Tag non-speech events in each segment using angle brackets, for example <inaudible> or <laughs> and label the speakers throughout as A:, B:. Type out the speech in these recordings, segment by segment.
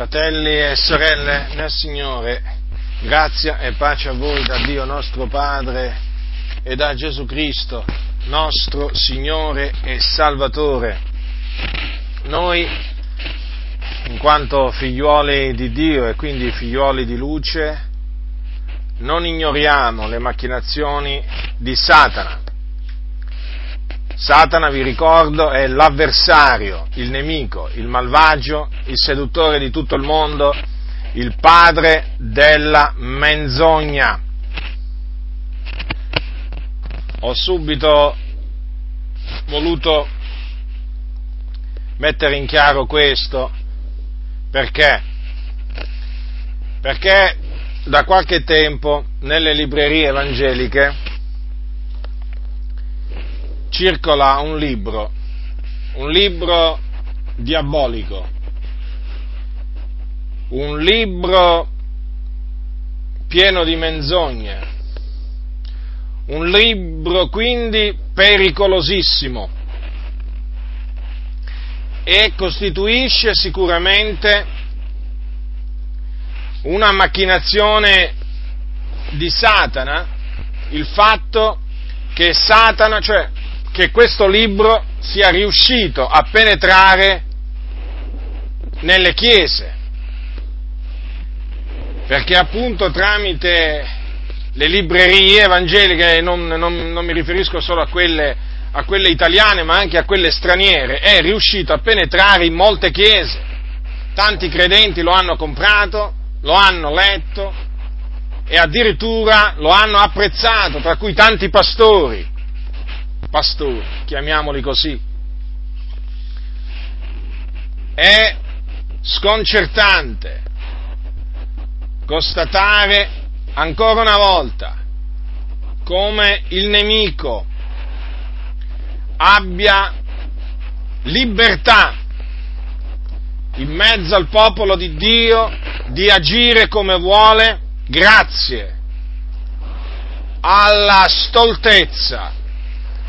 A: Fratelli e sorelle nel Signore, grazia e pace a voi da Dio nostro Padre e da Gesù Cristo, nostro Signore e Salvatore. Noi, in quanto figliuoli di Dio e quindi figliuoli di luce, non ignoriamo le macchinazioni di Satana Satana, vi ricordo, è l'avversario, il nemico, il malvagio, il seduttore di tutto il mondo, il padre della menzogna. Ho subito voluto mettere in chiaro questo perché? Perché da qualche tempo nelle librerie evangeliche circola un libro, un libro diabolico, un libro pieno di menzogne, un libro quindi pericolosissimo e costituisce sicuramente una macchinazione di Satana il fatto che Satana, cioè che questo libro sia riuscito a penetrare nelle chiese, perché appunto tramite le librerie evangeliche, non, non, non mi riferisco solo a quelle, a quelle italiane, ma anche a quelle straniere, è riuscito a penetrare in molte chiese. Tanti credenti lo hanno comprato, lo hanno letto e addirittura lo hanno apprezzato, tra cui tanti pastori pastori, chiamiamoli così. È sconcertante constatare ancora una volta come il nemico abbia libertà in mezzo al popolo di Dio di agire come vuole grazie alla stoltezza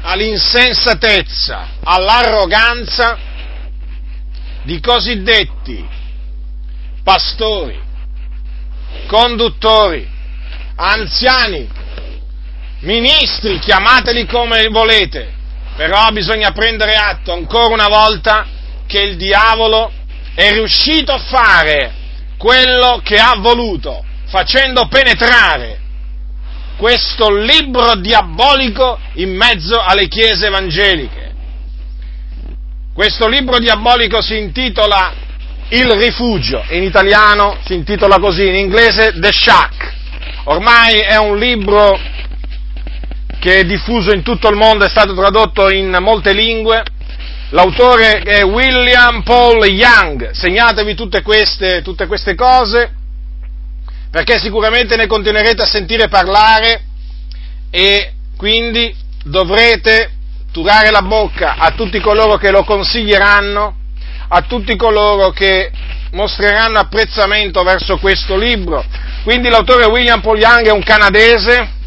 A: all'insensatezza, all'arroganza di cosiddetti pastori, conduttori, anziani, ministri, chiamateli come volete, però bisogna prendere atto ancora una volta che il diavolo è riuscito a fare quello che ha voluto, facendo penetrare questo libro diabolico in mezzo alle chiese evangeliche. Questo libro diabolico si intitola Il rifugio, in italiano si intitola così, in inglese The Shack. Ormai è un libro che è diffuso in tutto il mondo, è stato tradotto in molte lingue. L'autore è William Paul Young. Segnatevi tutte queste, tutte queste cose perché sicuramente ne continuerete a sentire parlare e quindi dovrete turare la bocca a tutti coloro che lo consiglieranno, a tutti coloro che mostreranno apprezzamento verso questo libro. Quindi l'autore William Paul Young è un canadese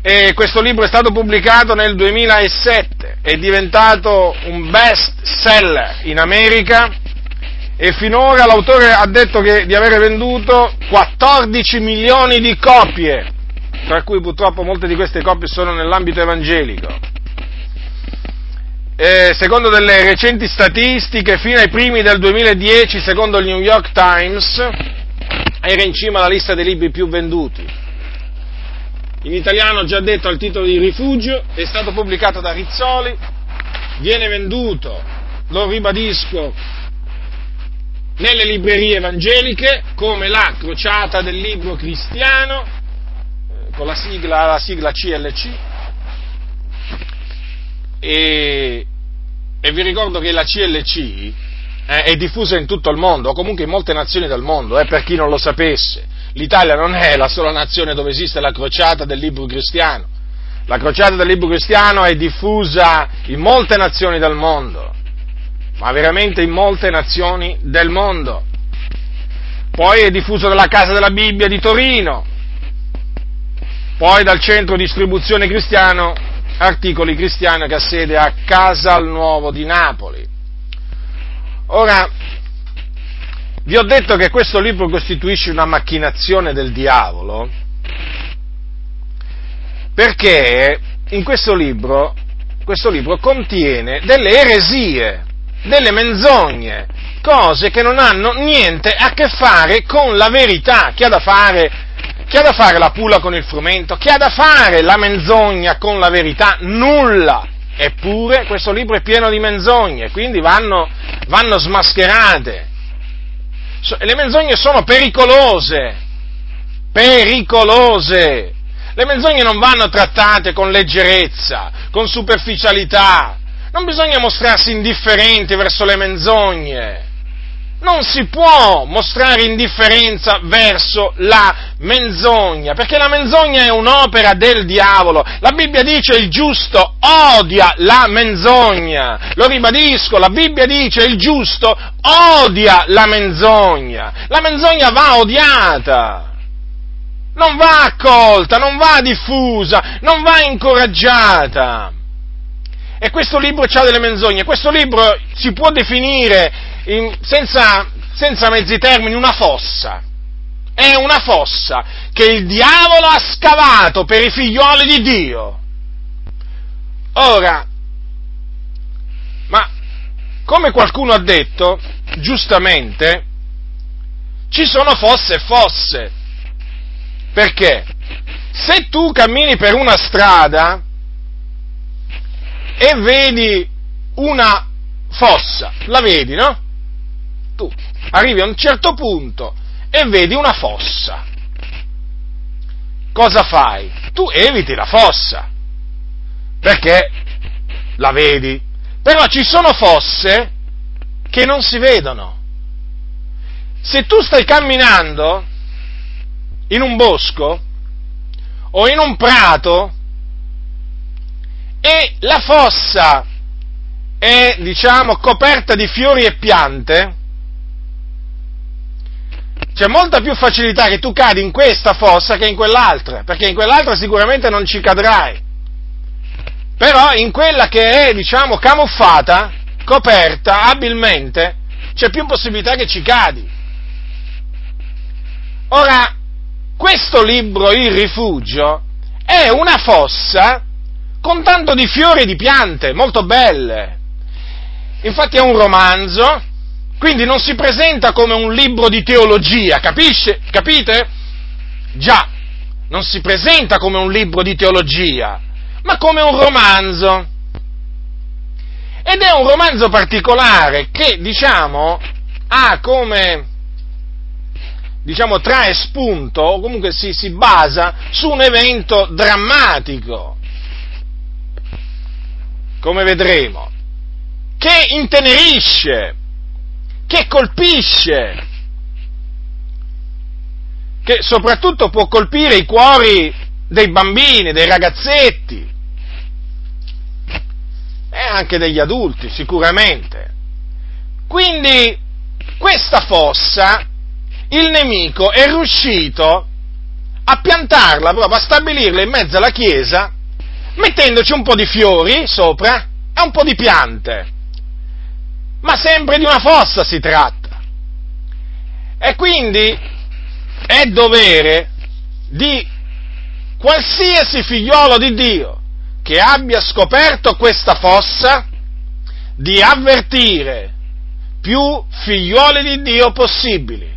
A: e questo libro è stato pubblicato nel 2007, è diventato un best seller in America e finora l'autore ha detto che, di aver venduto 14 milioni di copie, tra cui purtroppo molte di queste copie sono nell'ambito evangelico. E secondo delle recenti statistiche, fino ai primi del 2010, secondo il New York Times, era in cima alla lista dei libri più venduti. In italiano, già detto al titolo di Rifugio, è stato pubblicato da Rizzoli, viene venduto, lo ribadisco, nelle librerie evangeliche come la crociata del libro cristiano eh, con la sigla, la sigla CLC e, e, vi ricordo che la CLC eh, è diffusa in tutto il mondo o comunque in molte nazioni del mondo, eh, per chi non lo sapesse. L'Italia non è la sola nazione dove esiste la crociata del libro cristiano. La crociata del libro cristiano è diffusa in molte nazioni del mondo ma veramente in molte nazioni del mondo. Poi è diffuso dalla Casa della Bibbia di Torino, poi dal centro distribuzione cristiano, articoli cristiani che ha sede a Casal Nuovo di Napoli. Ora, vi ho detto che questo libro costituisce una macchinazione del diavolo, perché in questo libro, questo libro contiene delle eresie, delle menzogne, cose che non hanno niente a che fare con la verità. Chi ha da fare, chi ha da fare la pula con il frumento? Chi ha da fare la menzogna con la verità? Nulla. Eppure questo libro è pieno di menzogne, quindi vanno, vanno smascherate. Le menzogne sono pericolose, pericolose. Le menzogne non vanno trattate con leggerezza, con superficialità. Non bisogna mostrarsi indifferenti verso le menzogne. Non si può mostrare indifferenza verso la menzogna, perché la menzogna è un'opera del diavolo. La Bibbia dice il giusto odia la menzogna. Lo ribadisco, la Bibbia dice il giusto odia la menzogna. La menzogna va odiata. Non va accolta, non va diffusa, non va incoraggiata. E questo libro ha delle menzogne. Questo libro si può definire in, senza, senza mezzi termini, una fossa. È una fossa che il diavolo ha scavato per i figlioli di Dio. Ora, ma come qualcuno ha detto, giustamente, ci sono fosse e fosse. Perché? Se tu cammini per una strada e vedi una fossa, la vedi, no? tu arrivi a un certo punto e vedi una fossa. Cosa fai? Tu eviti la fossa, perché la vedi. Però ci sono fosse che non si vedono. Se tu stai camminando in un bosco o in un prato e la fossa è, diciamo, coperta di fiori e piante, c'è molta più facilità che tu cadi in questa fossa che in quell'altra, perché in quell'altra sicuramente non ci cadrai. Però in quella che è, diciamo, camuffata, coperta abilmente, c'è più possibilità che ci cadi. Ora, questo libro, Il rifugio, è una fossa con tanto di fiori e di piante, molto belle. Infatti è un romanzo quindi non si presenta come un libro di teologia, capisce? Capite? Già, non si presenta come un libro di teologia, ma come un romanzo. Ed è un romanzo particolare che, diciamo, ha come, diciamo, trae spunto, o comunque si, si basa su un evento drammatico, come vedremo, che intenerisce, che colpisce, che soprattutto può colpire i cuori dei bambini, dei ragazzetti e anche degli adulti sicuramente. Quindi questa fossa il nemico è riuscito a piantarla, proprio a stabilirla in mezzo alla chiesa, mettendoci un po' di fiori sopra e un po' di piante ma sempre di una fossa si tratta. E quindi è dovere di qualsiasi figliolo di Dio che abbia scoperto questa fossa di avvertire più figlioli di Dio possibili,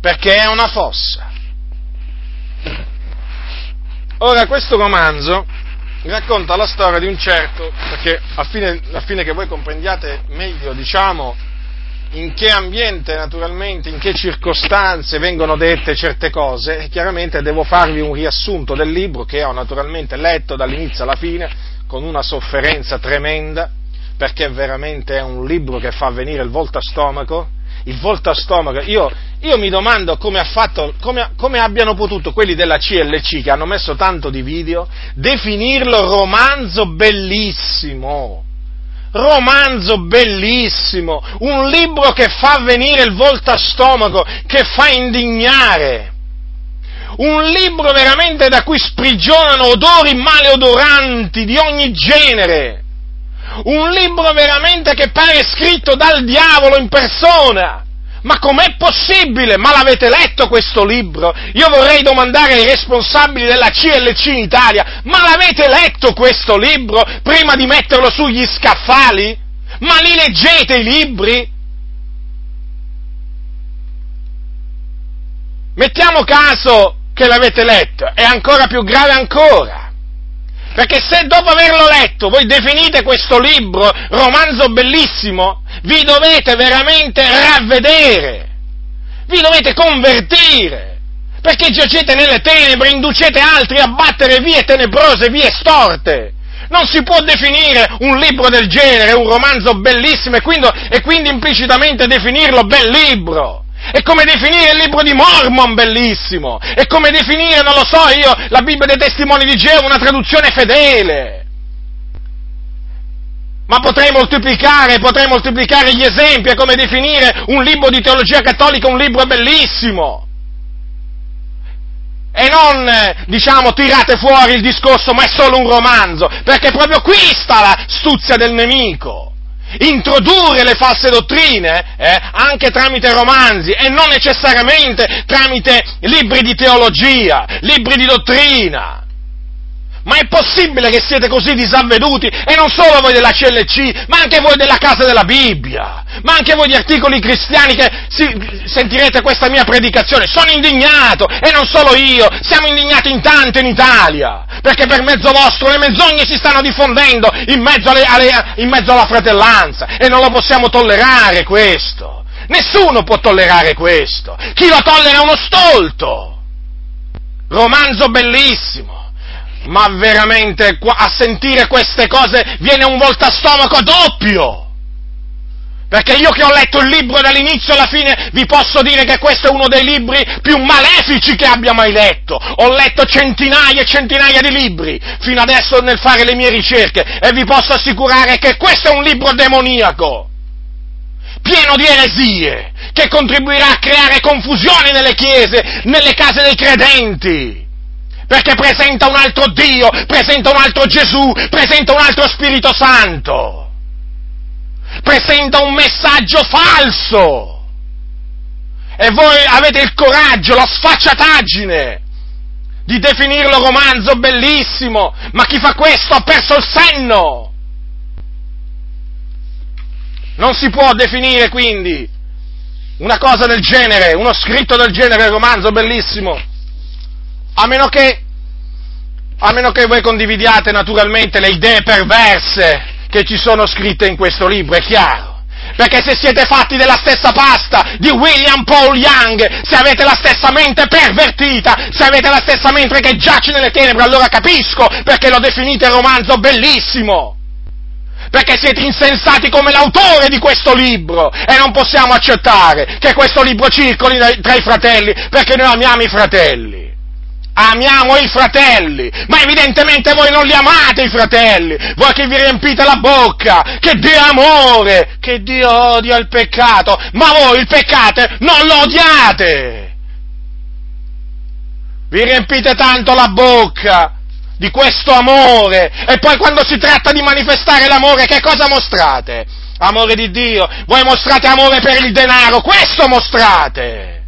A: perché è una fossa. Ora questo romanzo racconta la storia di un certo, perché a fine, a fine che voi comprendiate meglio, diciamo, in che ambiente naturalmente, in che circostanze vengono dette certe cose, chiaramente devo farvi un riassunto del libro che ho naturalmente letto dall'inizio alla fine con una sofferenza tremenda, perché veramente è un libro che fa venire il volto a stomaco, il volto a stomaco. Io, io mi domando come, fatto, come, come, abbiano potuto quelli della CLC, che hanno messo tanto di video, definirlo romanzo bellissimo. Romanzo bellissimo, un libro che fa venire il volto a stomaco, che fa indignare. Un libro veramente da cui sprigionano odori maleodoranti di ogni genere un libro veramente che pare scritto dal diavolo in persona, Ma com'è possibile? Ma l'avete letto questo libro? Io vorrei domandare ai responsabili della CLC in Italia, ma l'avete letto questo libro prima di metterlo sugli scaffali? Ma li leggete i libri? Mettiamo caso che l'avete letto, è ancora più grave ancora. Perché se dopo averlo letto voi definite questo libro romanzo bellissimo, vi dovete veramente ravvedere, vi dovete convertire, perché giacete nelle tenebre, inducete altri a battere vie tenebrose, vie storte. Non si può definire un libro del genere, un romanzo bellissimo e quindi, e quindi implicitamente definirlo bel libro. È come definire il libro di Mormon bellissimo. È come definire, non lo so io, la Bibbia dei testimoni di Geova una traduzione fedele. Ma potrei moltiplicare, potrei moltiplicare gli esempi, è come definire un libro di teologia cattolica un libro bellissimo. E non, diciamo, tirate fuori il discorso, ma è solo un romanzo, perché proprio qui sta la stuzia del nemico introdurre le false dottrine eh, anche tramite romanzi e non necessariamente tramite libri di teologia, libri di dottrina. Ma è possibile che siete così disavveduti? E non solo voi della CLC, ma anche voi della Casa della Bibbia, ma anche voi di articoli cristiani che si, sentirete questa mia predicazione. Sono indignato, e non solo io, siamo indignati in tanto in Italia, perché per mezzo vostro le menzogne si stanno diffondendo in mezzo, alle, alle, in mezzo alla fratellanza, e non lo possiamo tollerare questo. Nessuno può tollerare questo. Chi lo tollera è uno stolto. Romanzo bellissimo ma veramente a sentire queste cose viene un voltastomaco doppio. Perché io che ho letto il libro dall'inizio alla fine vi posso dire che questo è uno dei libri più malefici che abbia mai letto. Ho letto centinaia e centinaia di libri fino adesso nel fare le mie ricerche e vi posso assicurare che questo è un libro demoniaco, pieno di eresie, che contribuirà a creare confusione nelle chiese, nelle case dei credenti perché presenta un altro Dio, presenta un altro Gesù, presenta un altro Spirito Santo, presenta un messaggio falso. E voi avete il coraggio, la sfacciataggine di definirlo romanzo bellissimo, ma chi fa questo ha perso il senno. Non si può definire quindi una cosa del genere, uno scritto del genere, romanzo bellissimo, a meno che, a meno che voi condividiate naturalmente le idee perverse che ci sono scritte in questo libro, è chiaro. Perché se siete fatti della stessa pasta di William Paul Young, se avete la stessa mente pervertita, se avete la stessa mente che giace nelle tenebre, allora capisco perché lo definite romanzo bellissimo. Perché siete insensati come l'autore di questo libro e non possiamo accettare che questo libro circoli tra i fratelli perché noi amiamo i fratelli amiamo i fratelli, ma evidentemente voi non li amate i fratelli, voi che vi riempite la bocca, che Dio è amore, che Dio odia il peccato, ma voi il peccato non lo odiate. Vi riempite tanto la bocca di questo amore e poi quando si tratta di manifestare l'amore che cosa mostrate? Amore di Dio, voi mostrate amore per il denaro, questo mostrate.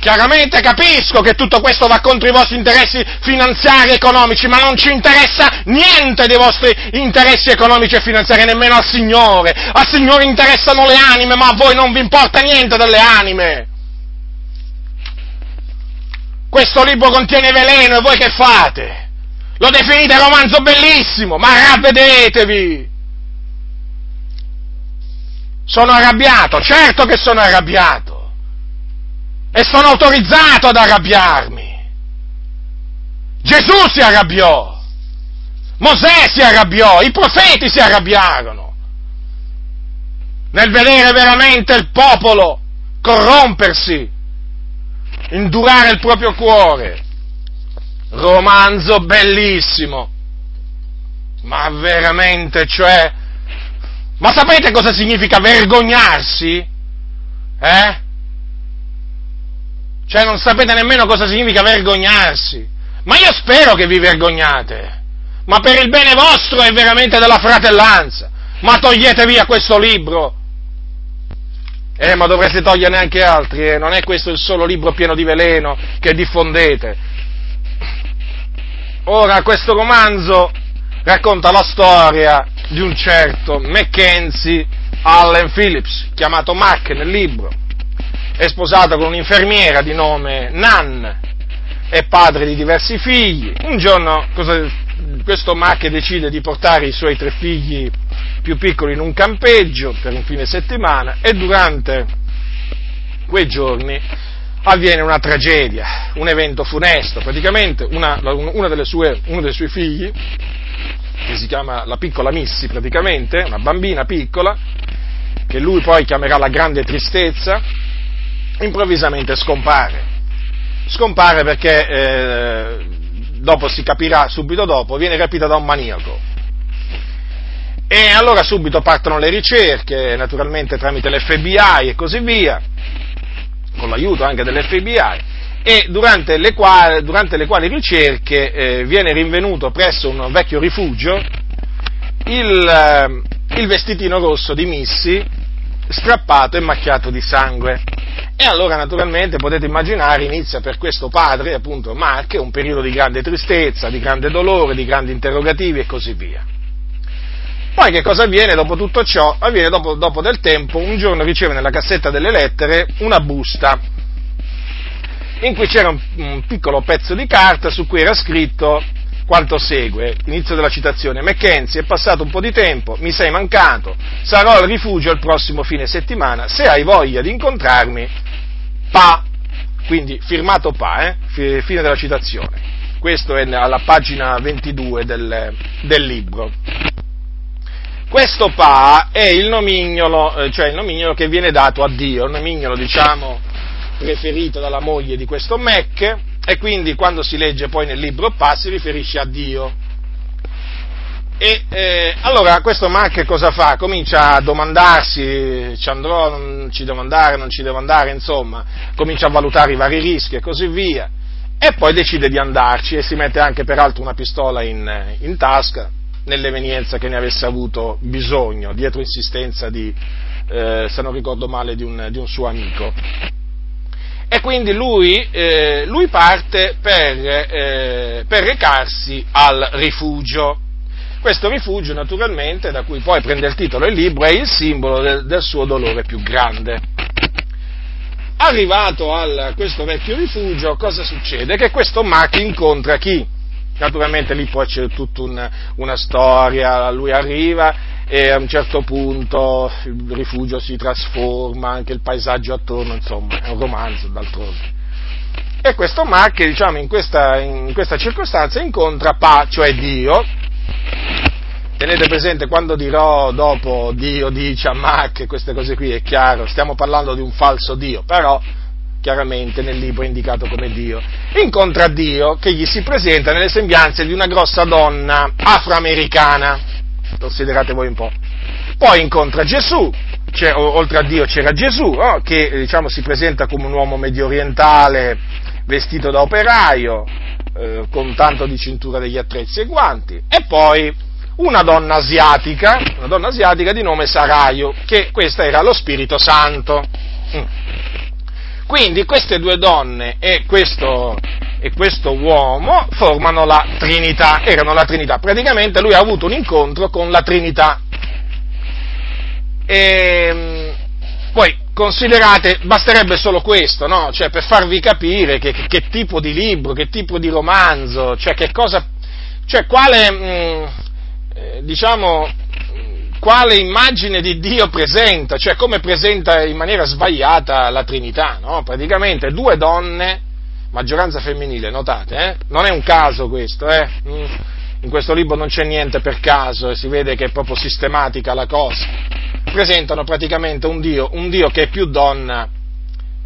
A: Chiaramente capisco che tutto questo va contro i vostri interessi finanziari e economici, ma non ci interessa niente dei vostri interessi economici e finanziari, nemmeno al Signore. Al Signore interessano le anime, ma a voi non vi importa niente delle anime. Questo libro contiene veleno e voi che fate? Lo definite romanzo bellissimo, ma ravvedetevi! Sono arrabbiato, certo che sono arrabbiato e sono autorizzato ad arrabbiarmi. Gesù si arrabbiò, Mosè si arrabbiò, i profeti si arrabbiarono nel vedere veramente il popolo corrompersi, indurare il proprio cuore. Romanzo bellissimo, ma veramente, cioè, ma sapete cosa significa vergognarsi? Eh? Cioè non sapete nemmeno cosa significa vergognarsi. Ma io spero che vi vergognate. Ma per il bene vostro e veramente della fratellanza. Ma togliete via questo libro. Eh, ma dovreste toglierne anche altri, eh? non è questo il solo libro pieno di veleno che diffondete. Ora, questo romanzo racconta la storia di un certo Mackenzie Allen Phillips, chiamato Mac nel libro. È sposato con un'infermiera di nome Nan, è padre di diversi figli. Un giorno cosa, questo Mac decide di portare i suoi tre figli più piccoli in un campeggio per un fine settimana e durante quei giorni avviene una tragedia, un evento funesto, praticamente una, una sue, uno dei suoi figli, che si chiama la piccola Missy praticamente, una bambina piccola, che lui poi chiamerà la grande tristezza, improvvisamente scompare. Scompare perché, eh, dopo si capirà subito dopo, viene rapita da un maniaco e allora subito partono le ricerche, naturalmente tramite l'FBI e così via, con l'aiuto anche dell'FBI, e durante le quali, durante le quali ricerche eh, viene rinvenuto presso un vecchio rifugio il, eh, il vestitino rosso di Missy strappato e macchiato di sangue. E allora naturalmente potete immaginare inizia per questo padre, appunto Mark, un periodo di grande tristezza, di grande dolore, di grandi interrogativi e così via. Poi che cosa avviene dopo tutto ciò? Avviene dopo, dopo del tempo, un giorno riceve nella cassetta delle lettere una busta in cui c'era un, un piccolo pezzo di carta su cui era scritto quanto segue, inizio della citazione, Mackenzie è passato un po' di tempo, mi sei mancato, sarò al rifugio il prossimo fine settimana, se hai voglia di incontrarmi, pa, quindi firmato pa, eh? fine della citazione. Questo è alla pagina 22 del, del libro. Questo Pa è il nomignolo, eh, cioè il nomignolo che viene dato a Dio, il nomignolo diciamo preferito dalla moglie di questo Mecche e quindi quando si legge poi nel libro Pa si riferisce a Dio. E eh, allora questo Mac cosa fa? Comincia a domandarsi, ci andrò, non ci devo andare, non ci devo andare, insomma, comincia a valutare i vari rischi e così via. E poi decide di andarci e si mette anche peraltro una pistola in, in tasca nell'evenienza che ne avesse avuto bisogno, dietro insistenza di, eh, se non ricordo male, di un, di un suo amico. E quindi lui, eh, lui parte per, eh, per recarsi al rifugio. Questo rifugio, naturalmente, da cui poi prende il titolo il libro, è il simbolo del, del suo dolore più grande. Arrivato a questo vecchio rifugio, cosa succede? Che questo Mac incontra chi? Naturalmente lì poi c'è tutta un, una storia, lui arriva e a un certo punto il rifugio si trasforma, anche il paesaggio attorno, insomma, è un romanzo d'altronde. E questo Mac, diciamo, in questa, in questa circostanza incontra Pa, cioè Dio. Tenete presente quando dirò dopo Dio dice a Mac queste cose qui, è chiaro, stiamo parlando di un falso Dio, però chiaramente nel libro è indicato come Dio, incontra Dio che gli si presenta nelle sembianze di una grossa donna afroamericana, considerate voi un po'. Poi incontra Gesù, cioè, oltre a Dio c'era Gesù, no? che diciamo, si presenta come un uomo medio orientale vestito da operaio, eh, con tanto di cintura degli attrezzi e guanti, e poi una donna asiatica, una donna asiatica di nome Saraio, che questa era lo Spirito Santo. Mm. Quindi queste due donne e questo, e questo uomo formano la Trinità, erano la Trinità. Praticamente lui ha avuto un incontro con la Trinità. E, ehm, poi considerate, basterebbe solo questo, no? Cioè per farvi capire che, che, tipo di libro, che tipo di romanzo, cioè che cosa, cioè quale, mh, mm, eh, diciamo, quale immagine di Dio presenta, cioè come presenta in maniera sbagliata la Trinità, no? Praticamente due donne, maggioranza femminile, notate, eh? Non è un caso questo, eh? Mm. In questo libro non c'è niente per caso si vede che è proprio sistematica la cosa. Presentano praticamente un Dio, un Dio che è più donna,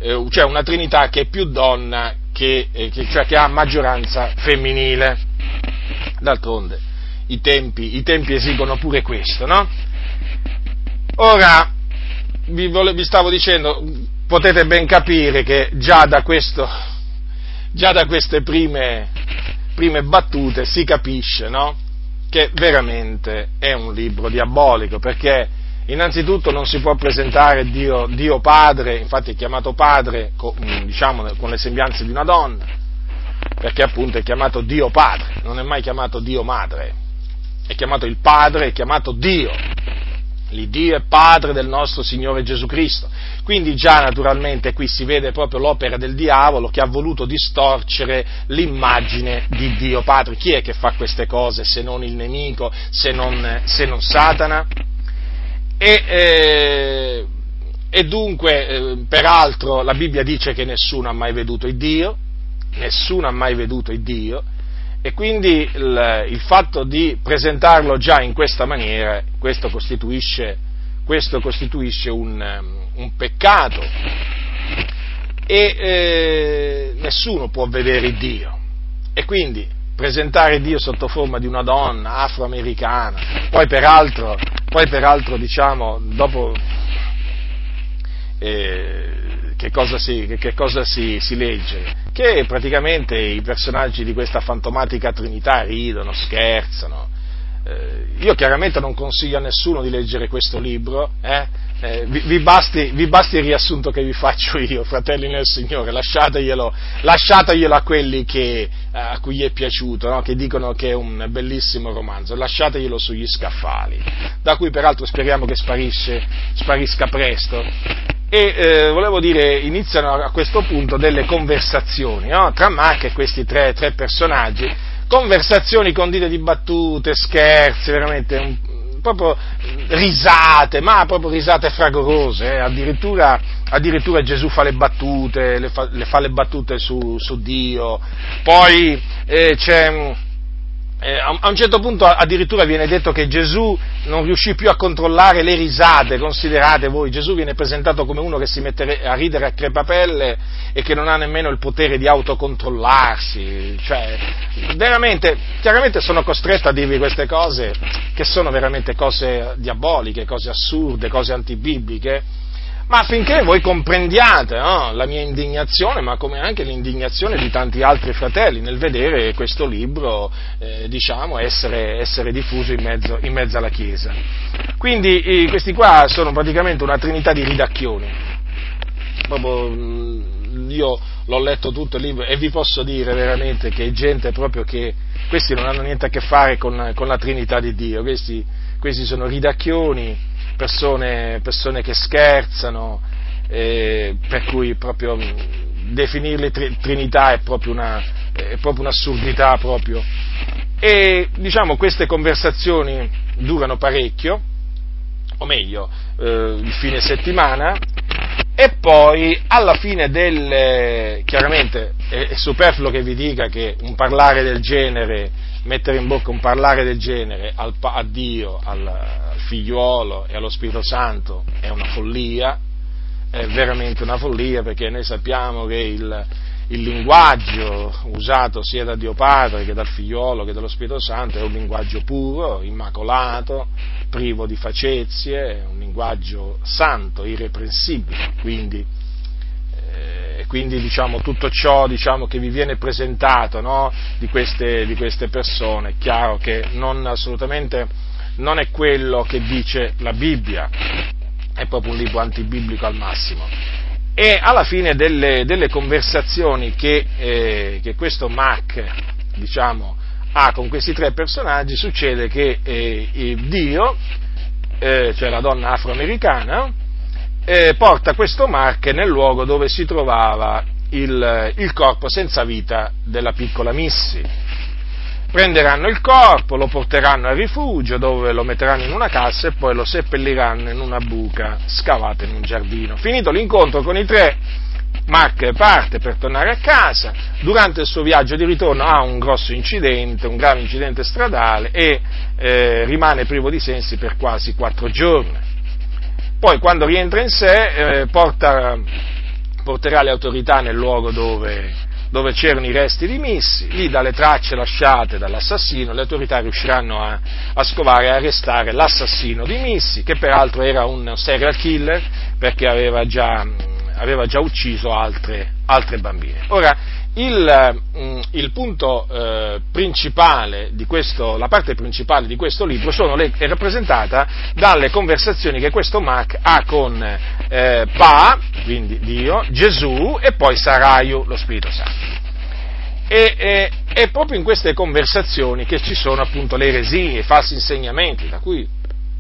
A: eh, cioè una Trinità che è più donna, che, eh, che, cioè che ha maggioranza femminile. D'altronde i tempi, i tempi esigono pure questo, no? Ora, vi, vole, vi, stavo dicendo, potete ben capire che già da, questo, già da queste prime, prime battute si capisce, no? Che veramente è un libro diabolico, perché Innanzitutto non si può presentare Dio, Dio Padre, infatti è chiamato Padre diciamo, con le sembianze di una donna, perché appunto è chiamato Dio Padre, non è mai chiamato Dio Madre, è chiamato il Padre, è chiamato Dio l'Iddio è Padre del nostro Signore Gesù Cristo. Quindi già naturalmente qui si vede proprio l'opera del diavolo che ha voluto distorcere l'immagine di Dio Padre. Chi è che fa queste cose se non il nemico, se non, se non Satana? E, eh, e dunque, eh, peraltro, la Bibbia dice che nessuno ha mai veduto il Dio, nessuno ha mai veduto il Dio, e quindi il, il, fatto di presentarlo già in questa maniera, questo costituisce, questo costituisce un, un, peccato e eh, nessuno può vedere Dio. E quindi presentare Dio sotto forma di una donna afroamericana, poi peraltro, poi peraltro diciamo, dopo... Eh, che cosa, si, che cosa si, si, legge? Che praticamente i personaggi di questa fantomatica Trinità ridono, scherzano. Eh, io chiaramente non consiglio a nessuno di leggere questo libro, eh? Eh, vi, vi, basti, vi, basti, il riassunto che vi faccio io, fratelli nel Signore, lasciateglielo, lasciateglielo a quelli che, a cui è piaciuto, no? che dicono che è un bellissimo romanzo, lasciateglielo sugli scaffali, da cui peraltro speriamo che sparisca presto e eh, volevo dire, iniziano a questo punto delle conversazioni no? tra Mac e questi tre, tre, personaggi, conversazioni condite di battute, scherzi, veramente un, proprio risate, ma proprio risate fragorose, eh? addirittura, addirittura, Gesù fa le battute, le fa, le, fa le battute su, su, Dio, poi eh, c'è eh, a un certo punto addirittura viene detto che Gesù non riuscì più a controllare le risate, considerate voi, Gesù viene presentato come uno che si mette a ridere a crepapelle e che non ha nemmeno il potere di autocontrollarsi, cioè, veramente, chiaramente sono costretto a dirvi queste cose che sono veramente cose diaboliche, cose assurde, cose antibibliche, ma affinché voi comprendiate no, la mia indignazione, ma come anche l'indignazione di tanti altri fratelli nel vedere questo libro eh, diciamo, essere, essere, diffuso in mezzo, in mezzo alla Chiesa. Quindi questi qua sono praticamente una trinità di ridacchioni. Proprio, mm, io l'ho letto tutto il libro e vi posso dire veramente che è gente proprio che questi non hanno niente a che fare con, con la Trinità di Dio, questi, questi sono ridacchioni persone, persone che scherzano, eh, per cui proprio definirle tri- Trinità è proprio, una, è proprio un'assurdità proprio. E diciamo queste conversazioni durano parecchio, o meglio, eh, il fine settimana, e poi alla fine del... chiaramente è, è superfluo che vi dica che un parlare del genere, mettere in bocca un parlare del genere al, a Dio, al, al figliuolo e allo Spirito Santo è una follia, è veramente una follia perché noi sappiamo che il, il linguaggio usato sia da Dio Padre che dal figliolo che dallo Spirito Santo è un linguaggio puro, immacolato, privo di facezie, un linguaggio santo, irreprensibile, quindi, eh, quindi diciamo, tutto ciò diciamo, che vi viene presentato no, di, queste, di, queste, persone, è chiaro che non, assolutamente non è quello che dice la Bibbia, è proprio un libro antibiblico al massimo. E alla fine delle, delle conversazioni che, eh, che, questo Mac diciamo, ha con questi tre personaggi succede che eh, Dio, eh, cioè la donna afroamericana, eh, porta questo Mark nel luogo dove si trovava il, il corpo senza vita della piccola Missy prenderanno il corpo, lo porteranno al rifugio dove lo metteranno in una cassa e poi lo seppelliranno in una buca scavata in un giardino. Finito l'incontro con i tre, Mark parte per tornare a casa, durante il suo viaggio di ritorno ha un grosso incidente, un grave incidente stradale e eh, rimane privo di sensi per quasi quattro giorni. Poi quando rientra in sé eh, porta, porterà le autorità nel luogo dove, dove c'erano i resti di Missi, lì dalle tracce lasciate dall'assassino le autorità riusciranno a, a scovare e arrestare l'assassino di Missi, che peraltro era un serial killer perché aveva già, aveva già ucciso altre, altre bambine. Ora, il, mm, il punto eh, principale di questo, la parte principale di questo libro le, è rappresentata dalle conversazioni che questo Mark ha con eh, Pa, quindi Dio, Gesù e poi Saraiu, lo Spirito Santo. E, e, è proprio in queste conversazioni che ci sono appunto le eresie, i falsi insegnamenti, da cui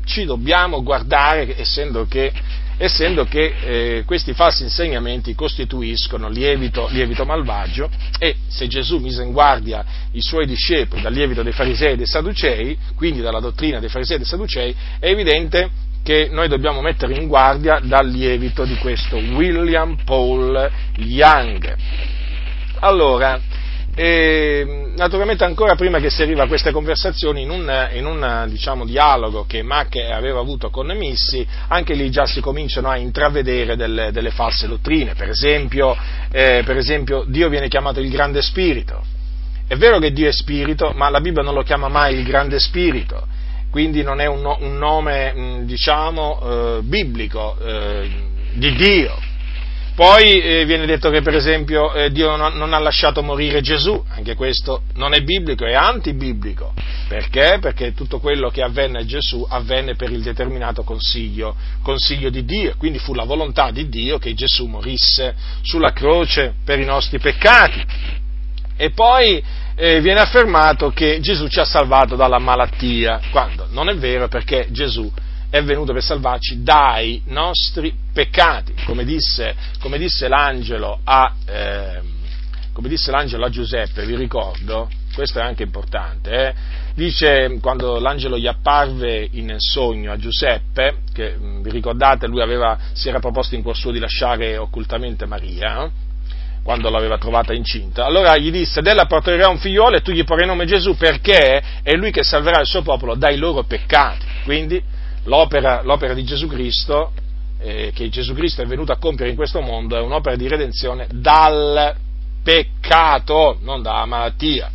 A: ci dobbiamo guardare, essendo che essendo che eh, questi falsi insegnamenti costituiscono lievito, lievito, malvagio e se Gesù mise in guardia i suoi discepoli dal lievito dei farisei e dei sadducei, quindi dalla dottrina dei farisei e dei sadducei, è evidente che noi dobbiamo mettere in guardia dal lievito di questo William Paul Young. Allora, e, naturalmente ancora prima che si arriva a queste conversazioni, in un, diciamo, dialogo che Mac aveva avuto con Missi, anche lì già si cominciano a intravedere delle, delle false dottrine. Per esempio, eh, per esempio, Dio viene chiamato il grande spirito. È vero che Dio è spirito, ma la Bibbia non lo chiama mai il grande spirito, quindi non è un, un nome, diciamo, eh, biblico eh, di Dio poi eh, viene detto che per esempio eh, Dio non, non, ha lasciato morire Gesù, anche questo non è biblico, è antibiblico. Perché? Perché tutto quello che avvenne a Gesù avvenne per il determinato consiglio, consiglio di Dio, quindi fu la volontà di Dio che Gesù morisse sulla croce per i nostri peccati. E poi eh, viene affermato che Gesù ci ha salvato dalla malattia, quando non è vero perché Gesù è venuto per salvarci dai nostri peccati, come disse, come disse, l'angelo, a, eh, come disse l'angelo a Giuseppe, vi ricordo, questo è anche importante, eh? dice quando l'angelo gli apparve in sogno a Giuseppe, che vi ricordate lui aveva, si era proposto in cuor suo di lasciare occultamente Maria, eh? quando l'aveva trovata incinta. Allora gli disse, della porterà un figliolo e tu gli porrai nome Gesù perché è lui che salverà il suo popolo dai loro peccati. Quindi l'opera, l'opera di Gesù Cristo, eh, che Gesù Cristo è venuto a compiere in questo mondo, è un'opera di redenzione dal peccato, non dalla malattia.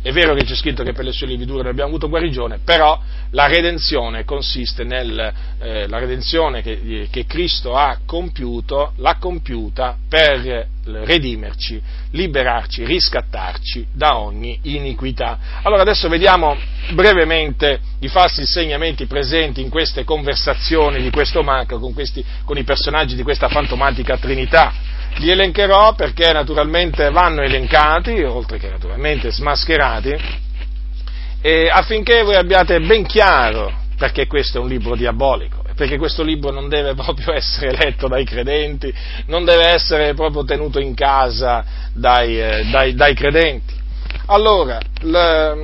A: È vero che c'è scritto che per le sue lividure noi abbiamo avuto guarigione, però la redenzione consiste nel, eh, redenzione che, che, Cristo ha compiuto, l'ha compiuta per redimerci, liberarci, riscattarci da ogni iniquità. Allora adesso vediamo brevemente i falsi insegnamenti presenti in queste conversazioni di questo Marco con, questi, con i personaggi di questa fantomatica Trinità li elencherò perché naturalmente vanno elencati, oltre che naturalmente smascherati, affinché voi abbiate ben chiaro perché questo è un libro diabolico, perché questo libro non deve <laughs> proprio essere letto dai credenti, non deve essere proprio tenuto in casa dai, eh, dai, dai credenti. Allora, la,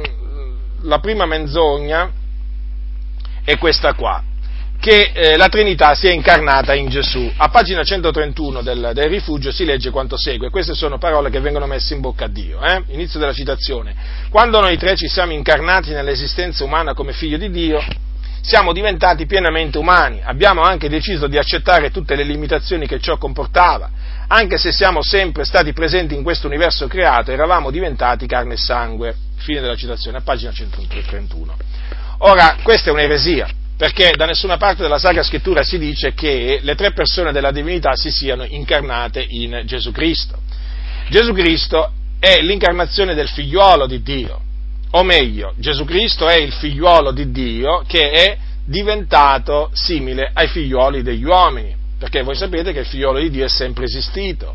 A: la prima menzogna è questa qua che eh, la Trinità sia incarnata in Gesù. A pagina 131 del, del, rifugio si legge quanto segue, queste sono parole che vengono messe in bocca a Dio. Eh? Inizio della citazione. Quando noi tre ci siamo incarnati nell'esistenza umana come figlio di Dio, siamo diventati pienamente umani, abbiamo anche deciso di accettare tutte le limitazioni che ciò comportava, anche se siamo sempre stati presenti in questo universo creato, eravamo diventati carne e sangue. Fine della citazione, a pagina 131. Ora, questa è un'eresia, perché da nessuna parte della Sacra Scrittura si dice che le tre persone della divinità si siano incarnate in Gesù Cristo. Gesù Cristo è l'incarnazione del figliuolo di Dio, o meglio, Gesù Cristo è il figliuolo di Dio che è diventato simile ai figlioli degli uomini, perché voi sapete che il figliolo di Dio è sempre esistito,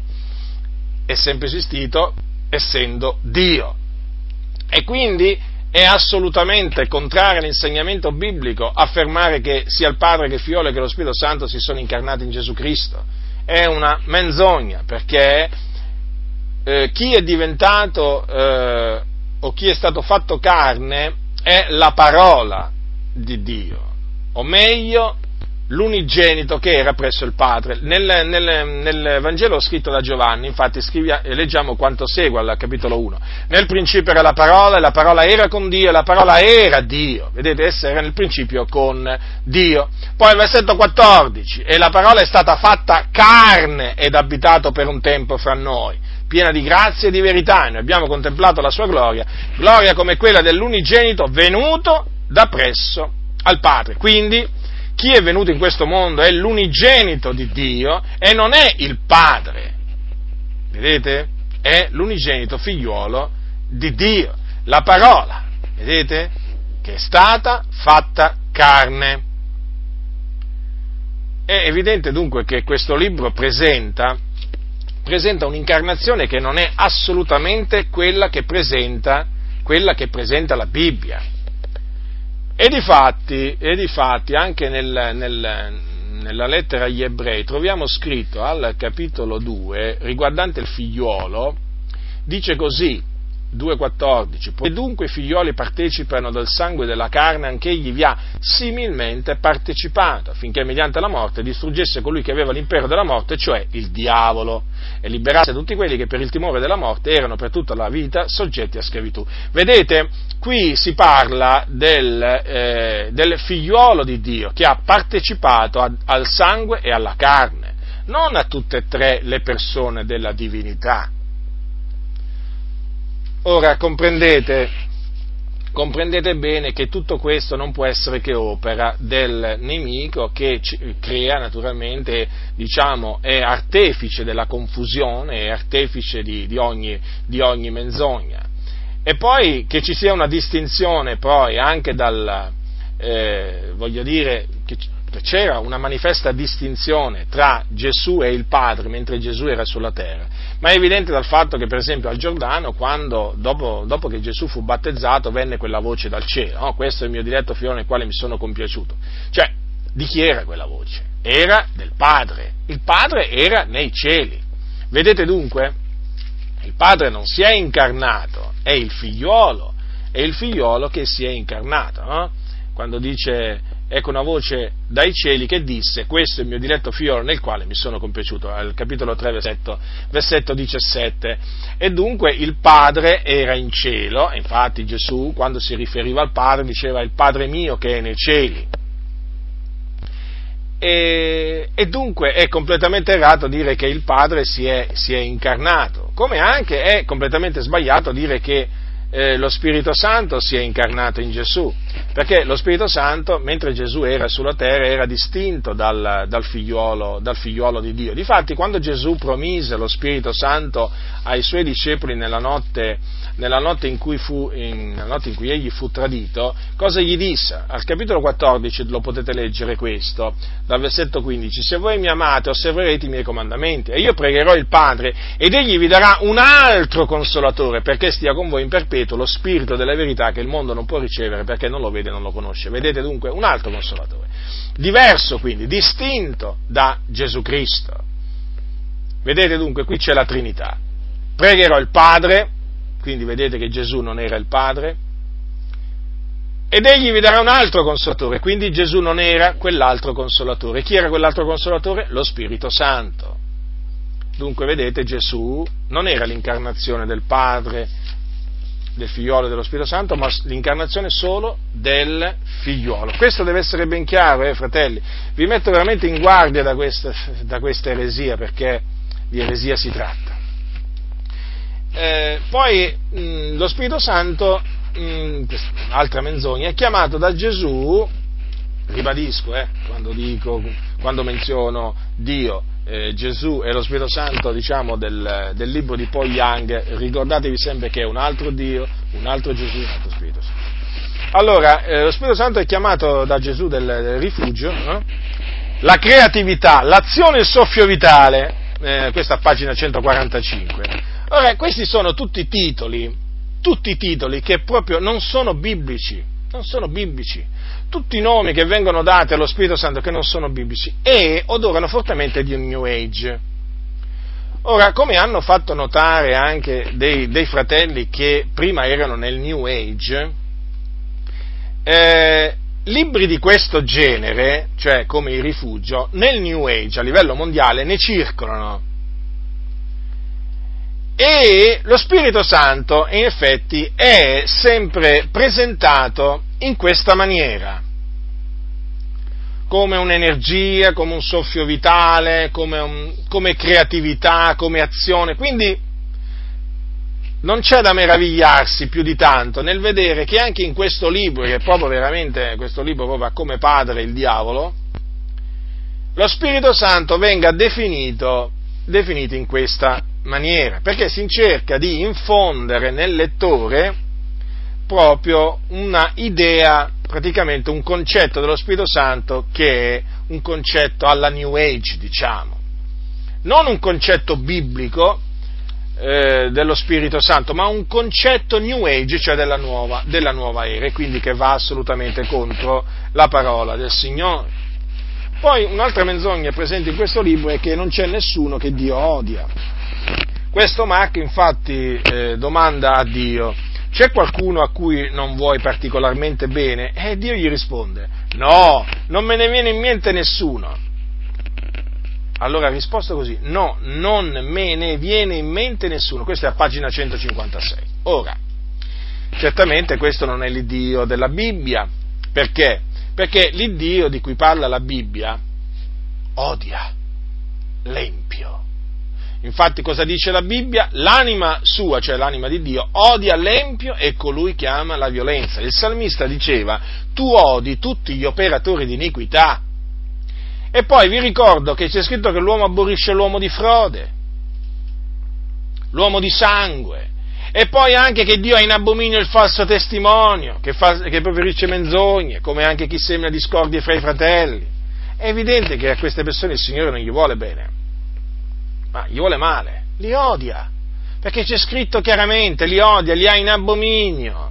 A: è sempre esistito essendo Dio. E quindi è assolutamente contrario all'insegnamento biblico affermare che sia il Padre che il Figlio che lo Spirito Santo si sono incarnati in Gesù Cristo. È una menzogna perché eh, chi è diventato eh, o chi è stato fatto carne è la parola di Dio, o meglio l'unigenito che era presso il Padre. Nel, nel, nel Vangelo scritto da Giovanni, infatti, scrivia, leggiamo quanto segue al capitolo 1. Nel principio era la parola, e la parola era con Dio, e la parola era Dio. Vedete, essa era nel principio con Dio. Poi il versetto 14, e la parola è stata fatta carne ed abitato per un tempo fra noi piena di grazia e di verità, e noi abbiamo contemplato la sua gloria, gloria come quella dell'unigenito venuto da presso al Padre. Quindi, chi è venuto in questo mondo è l'unigenito di Dio e non è il Padre. vedete? È l'unigenito figliuolo di Dio, la parola, vedete? Che è stata fatta carne. È evidente dunque che questo libro presenta, presenta un'incarnazione che non è assolutamente quella che presenta, quella che presenta la Bibbia. E di fatti, e di fatti anche nel, nel, nella lettera agli ebrei troviamo scritto al capitolo 2, riguardante il figliuolo, dice così, 2.14, e dunque i figlioli partecipano del sangue della carne, anche egli vi ha similmente partecipato, affinché mediante la morte distruggesse colui che aveva l'impero della morte, cioè il diavolo, e liberasse tutti quelli che per il timore della morte erano per tutta la vita soggetti a schiavitù. Vedete, qui si parla del, eh, del figliuolo di Dio che ha partecipato a, al sangue e alla carne, non a tutte e tre le persone della divinità Ora comprendete, comprendete bene che tutto questo non può essere che opera del nemico che crea naturalmente, diciamo, è artefice della confusione, è artefice di, di, ogni, di ogni menzogna. E poi che ci sia una distinzione poi anche dal, eh, voglio dire, c'era una manifesta distinzione tra Gesù e il Padre mentre Gesù era sulla terra, ma è evidente dal fatto che per esempio al Giordano, quando, dopo, dopo che Gesù fu battezzato, venne quella voce dal cielo, no? questo è il mio diretto figlio nel quale mi sono compiaciuto. Cioè, di chi era quella voce? Era del Padre, il Padre era nei cieli. Vedete dunque, il Padre non si è incarnato, è il figliuolo, è il figliuolo che si è incarnato, no? Quando dice ecco una voce dai cieli che disse questo è il mio diletto figlio nel quale mi sono compiaciuto, al capitolo 3 versetto, versetto 17. E dunque il Padre era in cielo, infatti Gesù quando si riferiva al Padre diceva il Padre mio che è nei cieli. E, e, dunque è completamente errato dire che il Padre si è, si è, incarnato, come anche è completamente sbagliato dire che eh, lo Spirito Santo si è incarnato in Gesù, perché lo Spirito Santo, mentre Gesù era sulla terra, era distinto dal, dal, figliuolo, dal figliuolo di Dio. Difatti, quando Gesù promise lo Spirito Santo ai suoi discepoli nella notte, nella notte, in, cui fu, in, nella notte in cui egli fu tradito, cosa gli disse? Al capitolo 14 lo potete leggere questo, dal versetto 15, se voi mi amate osserverete i miei comandamenti e io pregherò il Padre ed egli vi darà un altro consolatore perché stia con voi in perpetuo lo Spirito della verità che il mondo non può ricevere perché non lo vede e non lo conosce. Vedete dunque un altro consolatore, diverso quindi, distinto da Gesù Cristo. Vedete dunque qui c'è la Trinità. Pregherò il Padre, quindi vedete che Gesù non era il Padre, ed egli vi darà un altro consolatore, quindi Gesù non era quell'altro consolatore. Chi era quell'altro consolatore? Lo Spirito Santo. Dunque, vedete, Gesù non era l'incarnazione del Padre, del figliolo e dello Spirito Santo, ma l'incarnazione solo del figliolo. Questo deve essere ben chiaro, eh, fratelli. Vi metto veramente in guardia da questa, da questa eresia, perché di eresia si tratta. Eh, poi mh, lo Spirito Santo mh, mm, altra menzogna, è chiamato da Gesù, ribadisco, eh, quando, dico, quando menziono Dio, eh, Gesù e lo Spirito Santo, diciamo, del, del, libro di Paul Young, ricordatevi sempre che è un altro Dio, un altro Gesù, un altro Spirito Santo. Allora, eh, lo Spirito Santo è chiamato da Gesù del, del rifugio, no? la creatività, l'azione e il soffio vitale, eh, questa pagina 145. Ora, questi sono tutti titoli tutti titoli che proprio non sono biblici, non sono biblici, tutti i nomi che vengono dati allo Spirito Santo che non sono biblici e odorano fortemente di New Age. Ora, come hanno fatto notare anche dei, dei fratelli che prima erano nel New Age, eh, libri di questo genere, cioè come il rifugio, nel New Age a livello mondiale ne circolano e lo Spirito Santo, in effetti, è sempre presentato in questa maniera, come un'energia, come un soffio vitale, come, un, come creatività, come azione. Quindi non c'è da meravigliarsi più di tanto nel vedere che anche in questo libro, che è proprio veramente questo libro proprio ha come padre il diavolo, lo Spirito Santo venga definito, definito in questa maniera, perché si cerca di infondere nel lettore proprio una idea, praticamente un concetto dello Spirito Santo che è un concetto alla New Age, diciamo. Non un concetto biblico eh, dello Spirito Santo, ma un concetto New Age, cioè della nuova, della nuova era, e quindi che va assolutamente contro la parola del Signore. Poi un'altra menzogna presente in questo libro è che non c'è nessuno che Dio odia. Questo Mark infatti eh, domanda a Dio, c'è qualcuno a cui non vuoi particolarmente bene? E Dio gli risponde, no, non me ne viene in mente nessuno. Allora ha risposto così, no, non me ne viene in mente nessuno. Questo è a pagina 156. Ora, certamente questo non è l'Iddio della Bibbia, perché? Perché l'Iddio di cui parla la Bibbia odia l'empio. Infatti cosa dice la Bibbia? L'anima sua, cioè l'anima di Dio, odia l'empio e colui che ama la violenza. Il salmista diceva, tu odi tutti gli operatori di iniquità. E poi vi ricordo che c'è scritto che l'uomo aborrisce l'uomo di frode, l'uomo di sangue, e poi anche che Dio ha in abominio il falso testimonio, che, fa, che preferisce menzogne, come anche chi sembra discordie fra i fratelli. È evidente che a queste persone il Signore non gli vuole bene ma gli vuole male, li odia, perché c'è scritto chiaramente, li odia, li ha in abominio.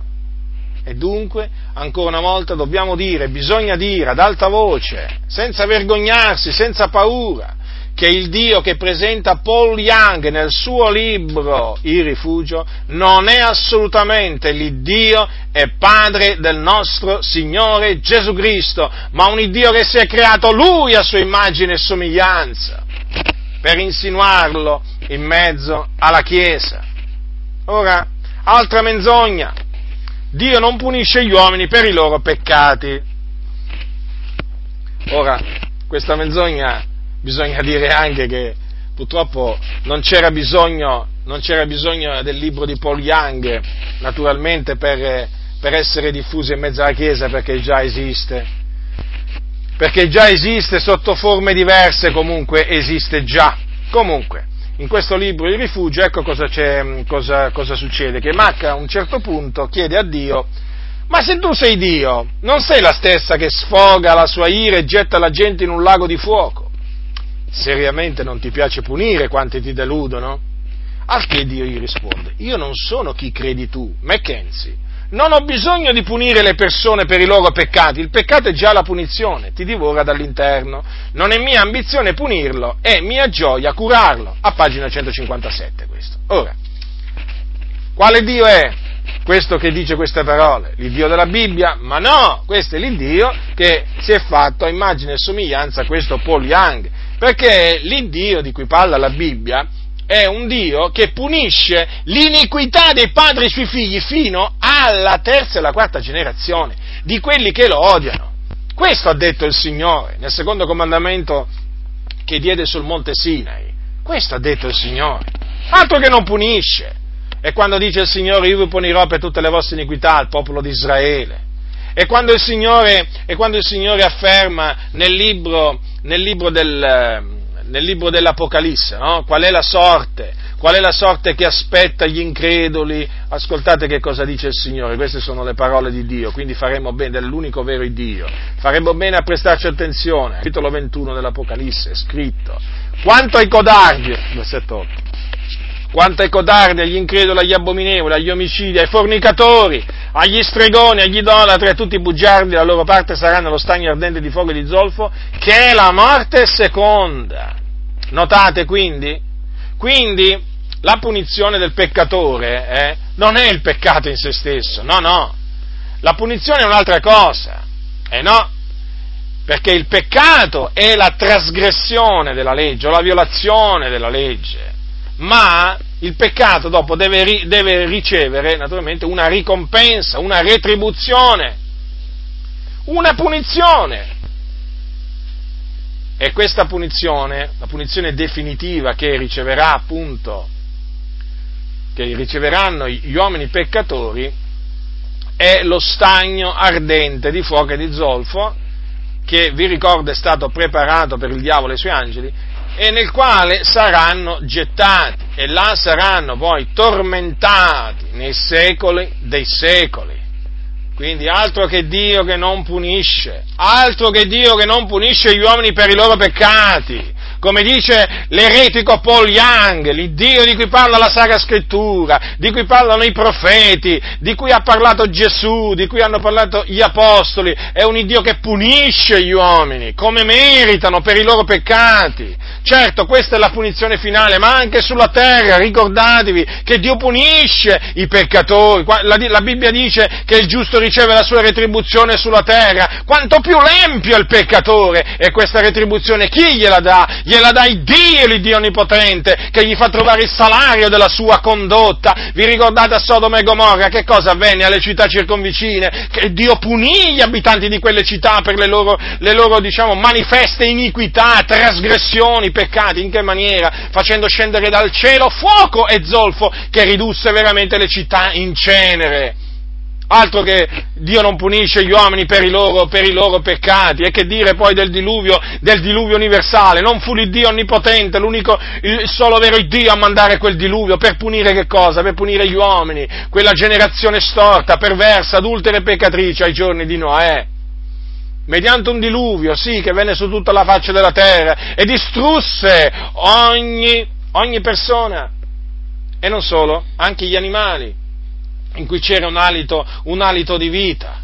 A: E dunque, ancora una volta, dobbiamo dire, bisogna dire ad alta voce, senza vergognarsi, senza paura, che il Dio che presenta Paul Young nel suo libro Il rifugio non è assolutamente l'Iddio e Padre del nostro Signore Gesù Cristo, ma un Iddio che si è creato Lui a sua immagine e somiglianza per insinuarlo in mezzo alla Chiesa. Ora, altra menzogna. Dio non punisce gli uomini per i loro peccati. Ora, questa menzogna bisogna dire anche che purtroppo non c'era bisogno, non c'era bisogno del libro di Paul Young, naturalmente, per, per essere diffuso in mezzo alla Chiesa, perché già esiste perché già esiste sotto forme diverse, comunque esiste già. Comunque, in questo libro Il rifugio, ecco cosa, cosa, cosa succede, che Macca a un certo punto chiede a Dio, ma se tu sei Dio, non sei la stessa che sfoga la sua ira e getta la gente in un lago di fuoco? Seriamente non ti piace punire quanti ti deludono? Al che Dio gli risponde, io non sono chi credi tu, Mackenzie, non ho bisogno di punire le persone per i loro peccati, il peccato è già la punizione, ti divora dall'interno. Non è mia ambizione punirlo, è mia gioia curarlo. A pagina 157 questo. Ora, quale Dio è questo che dice queste parole? L'Iddio della Bibbia? Ma no, questo è l'Iddio che si è fatto a immagine e somiglianza a questo Paul Young, perché l'Iddio di cui parla la Bibbia è un Dio che punisce l'iniquità dei padri sui figli fino alla terza e alla quarta generazione di quelli che lo odiano. Questo ha detto il Signore nel secondo comandamento che diede sul monte Sinai. Questo ha detto il Signore. Altro che non punisce. E quando dice il Signore, io vi punirò per tutte le vostre iniquità al popolo di Israele. E quando il Signore, quando il Signore afferma nel libro, nel libro del, nel libro dell'Apocalisse, no? qual è la sorte, qual è la sorte che aspetta gli increduli, ascoltate che cosa dice il Signore, queste sono le parole di Dio, quindi faremo bene, dell'unico vero Dio, faremo bene a prestarci attenzione, capitolo 21 dell'Apocalisse è scritto, quanto ai codardi, versetto 8, quanto ai codardi, agli increduli, agli abominevoli, agli omicidi, ai fornicatori, agli stregoni, agli idolatri, a tutti i bugiardi, la loro parte sarà nello stagno ardente di fuoco e di zolfo, che è la morte seconda. Notate quindi? Quindi la punizione del peccatore eh, non è il peccato in se stesso, no, no. La punizione è un'altra cosa, eh no, perché il peccato è la trasgressione della legge o la violazione della legge, ma il peccato dopo deve, deve ricevere naturalmente una ricompensa, una retribuzione, una punizione. E questa punizione, la punizione definitiva che riceverà appunto, che riceveranno gli uomini peccatori, è lo stagno ardente di fuoco e di zolfo, che vi ricordo è stato preparato per il diavolo e i suoi angeli, e nel quale saranno gettati. e là saranno poi tormentati nei secoli dei secoli. Quindi altro che Dio che non punisce, altro che Dio che non punisce gli uomini per i loro peccati come dice l'eretico Paul Young, l'Iddio di cui parla la Sacra Scrittura, di cui parlano i profeti, di cui ha parlato Gesù, di cui hanno parlato gli Apostoli, è un Iddio che punisce gli uomini come meritano per i loro peccati. Certo, questa è la punizione finale, ma anche sulla terra, ricordatevi che Dio punisce i peccatori. La, la Bibbia dice che il giusto riceve la sua retribuzione sulla terra. Quanto più l'empio è il peccatore, e questa retribuzione chi gliela dà? Gliela dà il Dio, l'Iddio Onnipotente, che gli fa trovare il salario della sua condotta. Vi ricordate a Sodoma e Gomorra che cosa avvenne alle città circonvicine? Che Dio punì gli abitanti di quelle città per le loro, le loro diciamo, manifeste iniquità, trasgressioni, peccati. In che maniera? Facendo scendere dal cielo fuoco e zolfo che ridusse veramente le città in cenere. Altro che Dio non punisce gli uomini per i loro, per i loro peccati. E che dire poi del diluvio, del diluvio universale? Non fu l'Iddio onnipotente, l'unico, il solo vero Dio a mandare quel diluvio per punire che cosa? Per punire gli uomini, quella generazione storta, perversa, adultera e peccatrice ai giorni di Noè mediante un diluvio, sì, che venne su tutta la faccia della terra e distrusse ogni, ogni persona. E non solo, anche gli animali in cui c'era un alito, un alito di vita.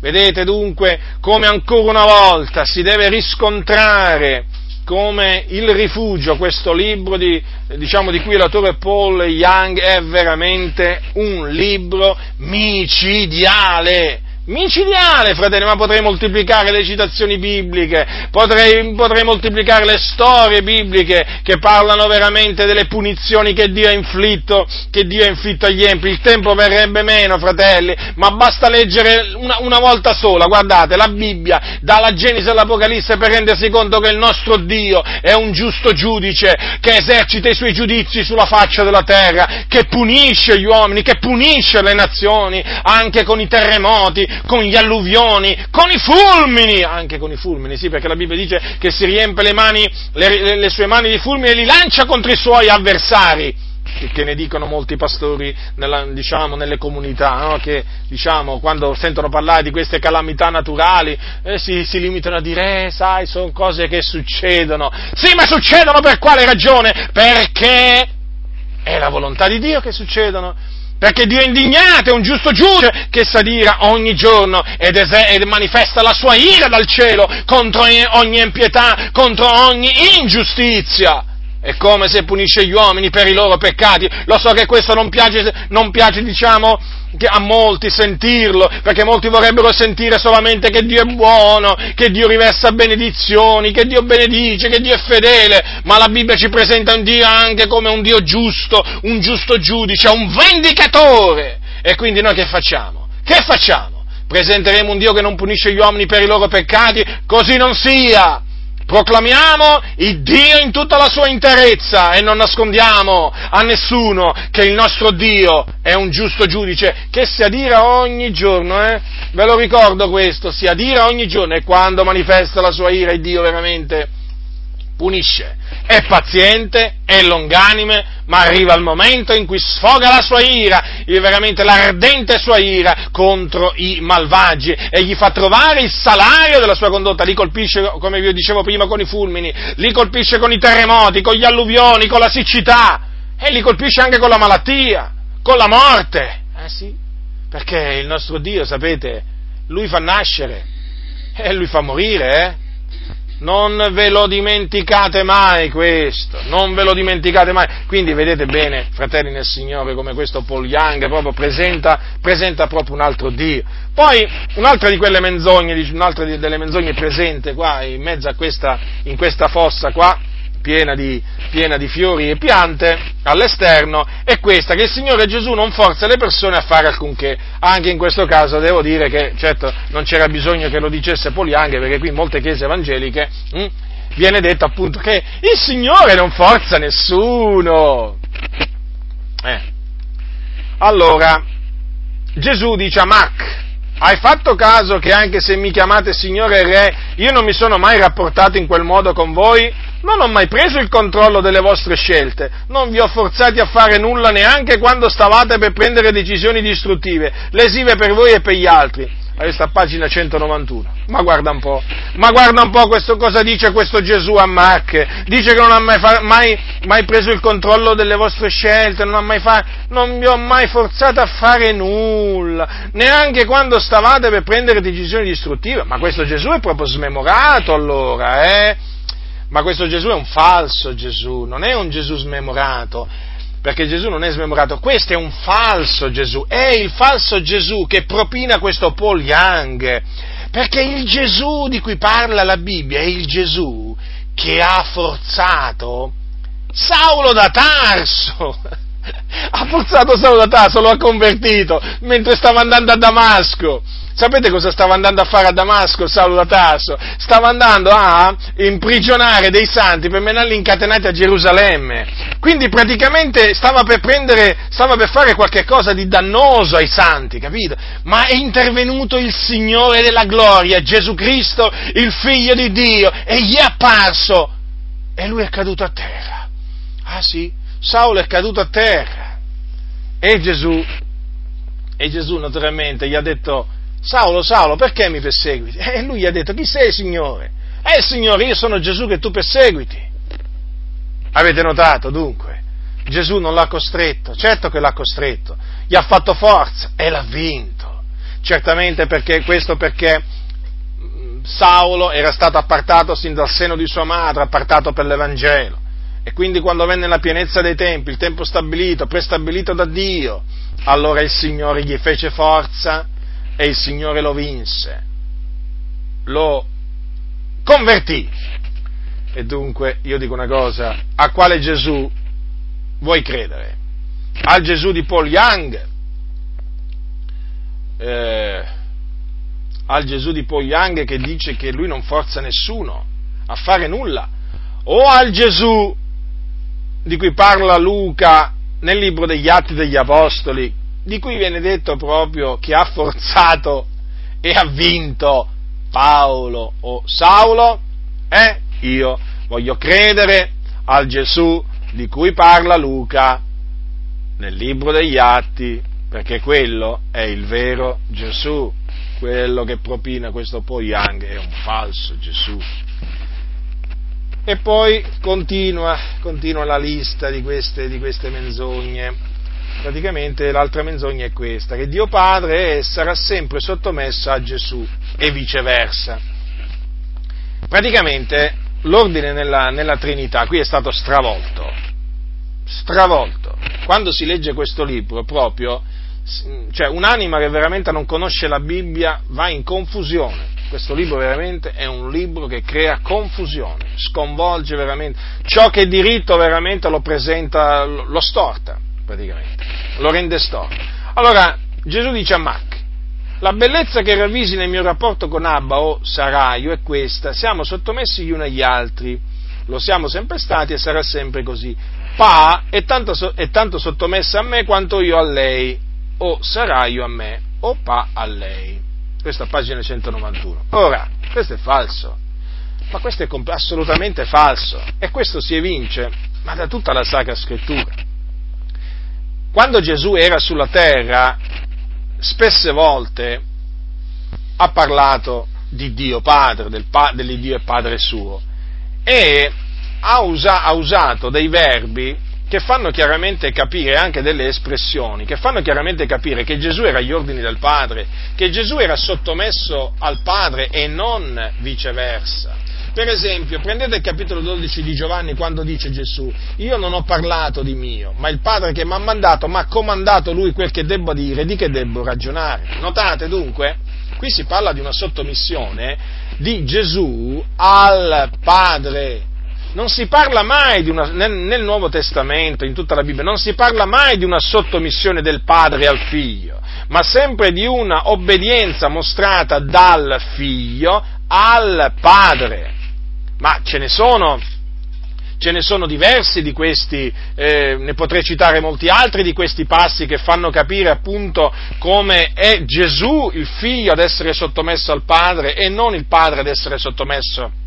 A: Vedete dunque come ancora una volta si deve riscontrare come il rifugio, questo libro di, diciamo, di cui l'autore Paul Young è veramente un libro micidiale micidiale, fratelli, ma potrei moltiplicare le citazioni bibliche, potrei, potrei, moltiplicare le storie bibliche che parlano veramente delle punizioni che Dio ha inflitto, che Dio ha inflitto agli empi. Il tempo verrebbe meno, fratelli, ma basta leggere una, una volta sola, guardate, la Bibbia, dalla Genesi all'Apocalisse per rendersi conto che il nostro Dio è un giusto giudice, che esercita i suoi giudizi sulla faccia della terra, che punisce gli uomini, che punisce le nazioni, anche con i terremoti, con gli alluvioni, con i fulmini, anche con i fulmini, sì, perché la Bibbia dice che si riempie le, mani, le, le sue mani di fulmini e li lancia contro i suoi avversari che ne dicono molti pastori nella, diciamo, nelle comunità, no? che diciamo, quando sentono parlare di queste calamità naturali eh, si, si, limitano a dire, eh, sai, sono cose che succedono. Sì, ma succedono per quale ragione? Perché è la volontà di Dio che succedono perché Dio è indignato, è un giusto giudice che sa dire ogni giorno ed, es- ed, manifesta la sua ira dal cielo contro ogni impietà, contro ogni ingiustizia. È come se punisce gli uomini per i loro peccati. Lo so che questo non piace, non piace diciamo, a molti sentirlo, perché molti vorrebbero sentire solamente che Dio è buono, che Dio riversa benedizioni, che Dio benedice, che Dio è fedele, ma la Bibbia ci presenta un Dio anche come un Dio giusto, un giusto giudice, un vendicatore. E quindi noi che facciamo? Che facciamo? Presenteremo un Dio che non punisce gli uomini per i loro peccati? Così non sia! Proclamiamo il Dio in tutta la sua interezza e non nascondiamo a nessuno che il nostro Dio è un giusto giudice che si adira ogni giorno, eh? Ve lo ricordo questo, si adira ogni giorno e quando manifesta la sua ira il Dio veramente punisce, è paziente, è longanime, ma arriva il momento in cui sfoga la sua ira, veramente l'ardente sua ira contro i malvagi e gli fa trovare il salario della sua condotta, li colpisce, come vi dicevo prima, con i fulmini, li colpisce con i terremoti, con gli alluvioni, con la siccità e li colpisce anche con la malattia, con la morte. Eh sì, perché il nostro Dio, sapete, lui fa nascere e lui fa morire, eh? Non ve lo dimenticate mai questo, non ve lo dimenticate mai. Quindi vedete bene, fratelli nel Signore, come questo Paul Young proprio presenta, presenta proprio un altro Dio. Poi un'altra di quelle menzogne, un'altra delle menzogne presente qua in mezzo a questa, in questa fossa qua, piena di, piena di, fiori e piante all'esterno è questa, che il Signore Gesù non forza le persone a fare alcunché. Anche in questo caso devo dire che, certo, non c'era bisogno che lo dicesse Polianghe, perché qui in molte chiese evangeliche hm, viene detto appunto che il Signore non forza nessuno. Eh. Allora, Gesù dice a Mark, hai fatto caso che anche se mi chiamate Signore e Re, io non mi sono mai rapportato in quel modo con voi? Non ho mai preso il controllo delle vostre scelte, non vi ho forzati a fare nulla neanche quando stavate per prendere decisioni distruttive, lesive per voi e per gli altri. Questa a pagina 191. Ma guarda un po', ma guarda un po' questo, cosa dice questo Gesù a Marche. Dice che non ha mai, fa, mai, mai preso il controllo delle vostre scelte, non, fa, non vi ho mai forzato a fare nulla, neanche quando stavate per prendere decisioni distruttive. Ma questo Gesù è proprio smemorato allora, eh? Ma questo Gesù è un falso Gesù, non è un Gesù smemorato, perché Gesù non è smemorato, questo è un falso Gesù, è il falso Gesù che propina questo Paul Young, perché il Gesù di cui parla la Bibbia è il Gesù che ha forzato Saulo da Tarso. <laughs> Ha forzato Saulo da Tarso, lo ha convertito mentre stava andando a Damasco. Sapete cosa stava andando a fare a Damasco Saulo da Tarso? Stava andando a imprigionare dei santi per menarli incatenati a Gerusalemme. Quindi praticamente stava per prendere, stava per fare qualche cosa di dannoso ai santi, capito? Ma è intervenuto il Signore della gloria, Gesù Cristo, il Figlio di Dio, e gli è apparso. E lui è caduto a terra. Ah sì? Saulo è caduto a terra. E Gesù, e Gesù naturalmente gli ha detto, Saulo, Saulo, perché mi perseguiti? E lui gli ha detto, chi sei Signore? Eh Signore, io sono Gesù che tu perseguiti. Avete notato dunque? Gesù non l'ha costretto, certo che l'ha costretto, gli ha fatto forza e l'ha vinto. Certamente perché questo perché mm, Saulo era stato appartato sin dal seno di sua madre, appartato per l'Evangelo. E quindi quando venne la pienezza dei tempi, il tempo stabilito, prestabilito da Dio, allora il Signore gli fece forza e il Signore lo vinse, lo convertì. E dunque io dico una cosa, a quale Gesù vuoi credere? Al Gesù di Paul Young? Eh, al Gesù di Paul Young che dice che lui non forza nessuno a fare nulla? O al Gesù di cui parla Luca nel libro degli Atti degli Apostoli, di cui viene detto proprio che ha forzato e ha vinto Paolo o Saulo? Eh? Io voglio credere al Gesù di cui parla Luca nel libro degli Atti, perché quello è il vero Gesù, quello che propina questo Poyang è un falso Gesù. E poi continua, continua la lista di queste, di queste menzogne praticamente l'altra menzogna è questa, che Dio Padre sarà sempre sottomesso a Gesù e viceversa. Praticamente l'ordine nella, nella Trinità qui è stato stravolto, stravolto. Quando si legge questo libro proprio, cioè un'anima che veramente non conosce la Bibbia va in confusione. Questo libro veramente è un libro che crea confusione, sconvolge veramente. Ciò che è diritto veramente lo presenta, lo storta praticamente, lo rende storto. Allora Gesù dice a Mac, la bellezza che ravvisi nel mio rapporto con Abba o Saraio è questa, siamo sottomessi gli uni agli altri, lo siamo sempre stati e sarà sempre così. Pa è tanto, è tanto sottomessa a me quanto io a lei, o Saraio a me, o Pa a lei. Questa è pagina 191. Ora, questo è falso, ma questo è assolutamente falso e questo si evince ma da tutta la Sacra Scrittura quando Gesù era sulla terra, spesse volte ha parlato di Dio Padre, del pa- dell'Iddio e Padre suo, e ha, usa- ha usato dei verbi che fanno chiaramente capire anche delle espressioni, che fanno chiaramente capire che Gesù era agli ordini del Padre, che Gesù era sottomesso al Padre e non viceversa. Per esempio, prendete il capitolo 12 di Giovanni quando dice Gesù, io non ho parlato di mio, ma il Padre che mi ha mandato mi ha comandato lui quel che debbo dire, di che debbo ragionare. Notate dunque? Qui si parla di una sottomissione di Gesù al Padre. Non si parla mai una, nel, nel Nuovo Testamento, in tutta la Bibbia, non si parla mai di una sottomissione del Padre al Figlio, ma sempre di una obbedienza mostrata dal Figlio al Padre ma ce ne sono, ce ne sono diversi di questi, eh, ne potrei citare molti altri di questi passi che fanno capire appunto come è Gesù il figlio ad essere sottomesso al Padre e non il Padre ad essere sottomesso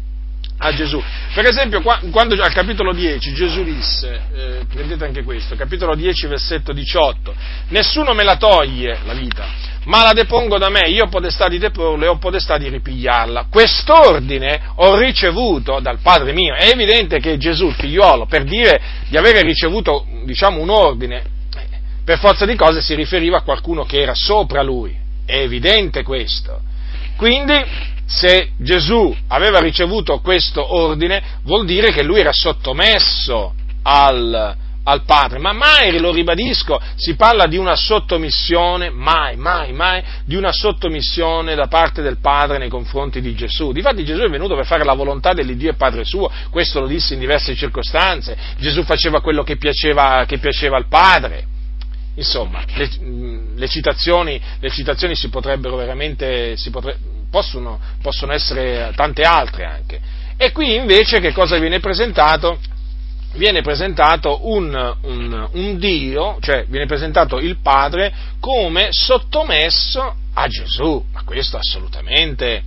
A: a Gesù. Per esempio, quando al capitolo 10 Gesù disse, eh, prendete anche questo, capitolo 10, versetto 18, nessuno me la toglie la vita, ma la depongo da me, io ho potestà di deporla e ho potestà di ripigliarla. Quest'ordine ho ricevuto dal Padre mio. È evidente che Gesù, il figliuolo, per dire di avere ricevuto, diciamo, un ordine, per forza di cose si riferiva a qualcuno che era sopra lui. È evidente questo. Quindi, se Gesù aveva ricevuto questo ordine, vuol dire che lui era sottomesso al, al Padre, ma mai, lo ribadisco, si parla di una sottomissione, mai, mai, mai, di una sottomissione da parte del Padre nei confronti di Gesù. Difatti Gesù è venuto per fare la volontà dell'Iddio e Padre suo, questo lo disse in diverse circostanze, Gesù faceva quello che piaceva, che piaceva al Padre. Insomma, le, le, citazioni, le citazioni, si potrebbero veramente, si potre, possono, possono essere tante altre anche. E qui invece che cosa viene presentato? Viene presentato un, un, un, Dio, cioè viene presentato il Padre come sottomesso a Gesù. Ma questo assolutamente,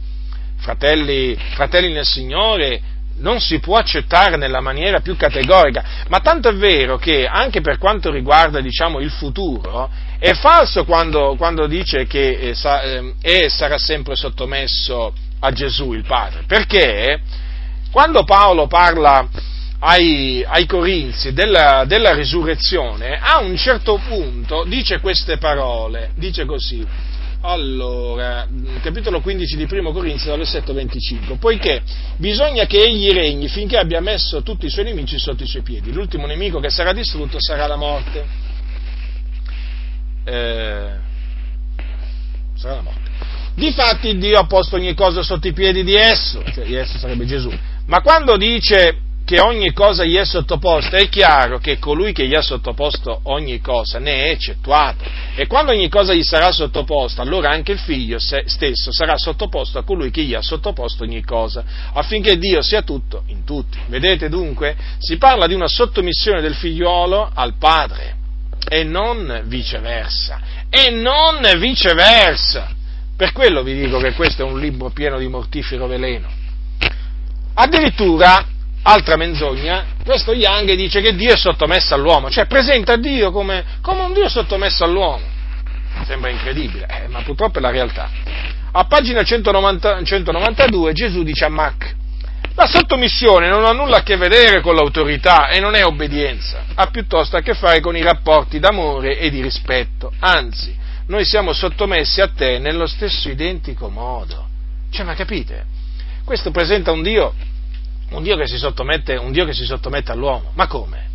A: fratelli, fratelli nel Signore, non si può accettare nella maniera più categorica, ma tanto è vero che anche per quanto riguarda diciamo, il futuro, è falso quando, quando dice che eh, sa, è, sarà sempre sottomesso a Gesù il Padre, perché? Quando Paolo parla ai, ai Corinzi della, della, risurrezione, a un certo punto dice queste parole, dice così, allora, capitolo 15 di Primo Corinzi, dal versetto 25, poiché bisogna che egli regni finché abbia messo tutti i suoi nemici sotto i suoi piedi, l'ultimo nemico che sarà distrutto sarà la morte. Eh, sarà la morte. Difatti Dio ha posto ogni cosa sotto i piedi di esso, cioè di esso sarebbe Gesù, ma quando dice che ogni cosa gli è sottoposta, è chiaro che colui che gli ha sottoposto ogni cosa ne è eccettuato. E quando ogni cosa gli sarà sottoposta, allora anche il figlio stesso sarà sottoposto a colui che gli ha sottoposto ogni cosa, affinché Dio sia tutto in tutti. Vedete dunque? Si parla di una sottomissione del figliuolo al padre e non viceversa. E non viceversa. Per quello vi dico che questo è un libro pieno di mortifero veleno. Addirittura altra menzogna, questo Young dice che Dio è sottomesso all'uomo, cioè presenta Dio come, come un Dio sottomesso all'uomo. Sembra incredibile, eh, ma purtroppo è la realtà. A pagina 190, 192 Gesù dice a Mac, la sottomissione non ha nulla a che vedere con l'autorità e non è obbedienza, ha piuttosto a che fare con i rapporti d'amore e di rispetto. Anzi, noi siamo sottomessi a te nello stesso identico modo. Cioè, ma capite? Questo presenta un Dio un Dio che si sottomette, che si sottomette all'uomo. Ma come?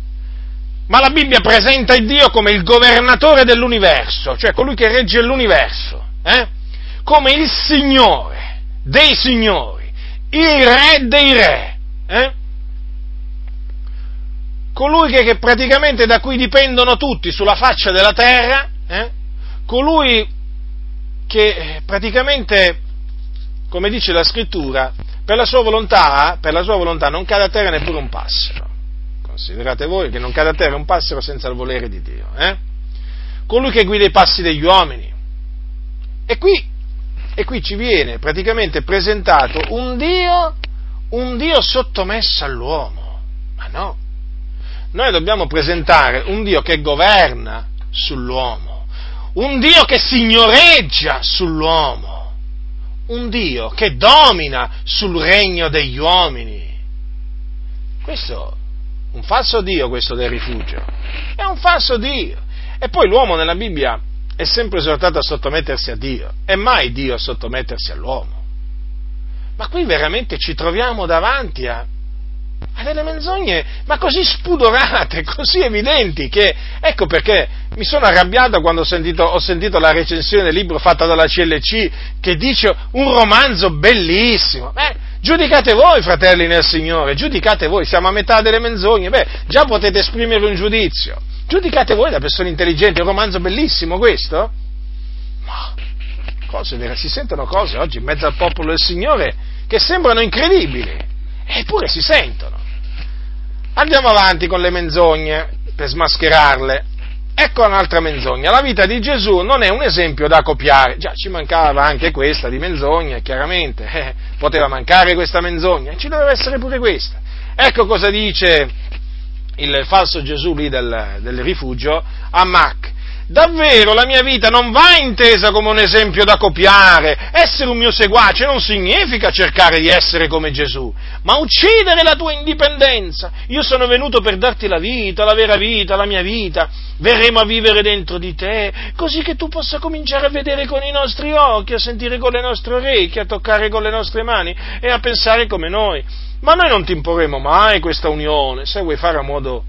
A: Ma la Bibbia presenta il Dio come il governatore dell'universo, cioè colui che regge l'universo, eh? come il Signore dei signori, il Re dei re. Eh? colui che, che, praticamente da cui dipendono tutti sulla faccia della terra, eh? colui che eh, praticamente, come dice la scrittura, per la sua volontà, per la sua volontà non cade a terra neppure un passero. Considerate voi che non cade a terra un passero senza il volere di Dio. Eh? Colui che guida i passi degli uomini. E qui, e qui ci viene praticamente presentato un Dio, un Dio sottomesso all'uomo. Ma no. Noi dobbiamo presentare un Dio che governa sull'uomo, un Dio che signoreggia sull'uomo un Dio che domina sul regno degli uomini. Questo è un falso Dio, questo del rifugio. È un falso Dio. E poi l'uomo nella Bibbia è sempre esortato a sottomettersi a Dio, e mai Dio a sottomettersi all'uomo. Ma qui veramente ci troviamo davanti a ha delle menzogne, ma così spudorate, <laughs> così evidenti, che ecco perché mi sono arrabbiato quando ho sentito, ho sentito, la recensione del libro fatta dalla CLC che dice un romanzo bellissimo. Beh, giudicate voi, fratelli nel Signore, giudicate voi, siamo a metà delle menzogne, beh, già potete esprimere un giudizio. Giudicate voi da persone intelligenti, è un romanzo bellissimo questo? Ma cose vere, si sentono cose oggi in mezzo al popolo del Signore che sembrano incredibili. Eppure si sentono. Andiamo avanti con le menzogne per smascherarle. ecco un'altra menzogna. La vita di Gesù non è un esempio da copiare. Già, ci mancava anche questa di menzogna, chiaramente. Eh, poteva mancare questa menzogna, ci doveva essere pure questa. Ecco cosa dice il falso Gesù lì del, del rifugio a Mac. Davvero la mia vita non va intesa come un esempio da copiare. Essere un mio seguace non significa cercare di essere come Gesù, ma uccidere la tua indipendenza. Io sono venuto per darti la vita, la vera vita, la mia vita. Verremo a vivere dentro di te, così che tu possa cominciare a vedere con i nostri occhi, a sentire con le nostre orecchie, a toccare con le nostre mani e a pensare come noi. Ma noi non ti imporremo mai questa unione, se vuoi fare a modo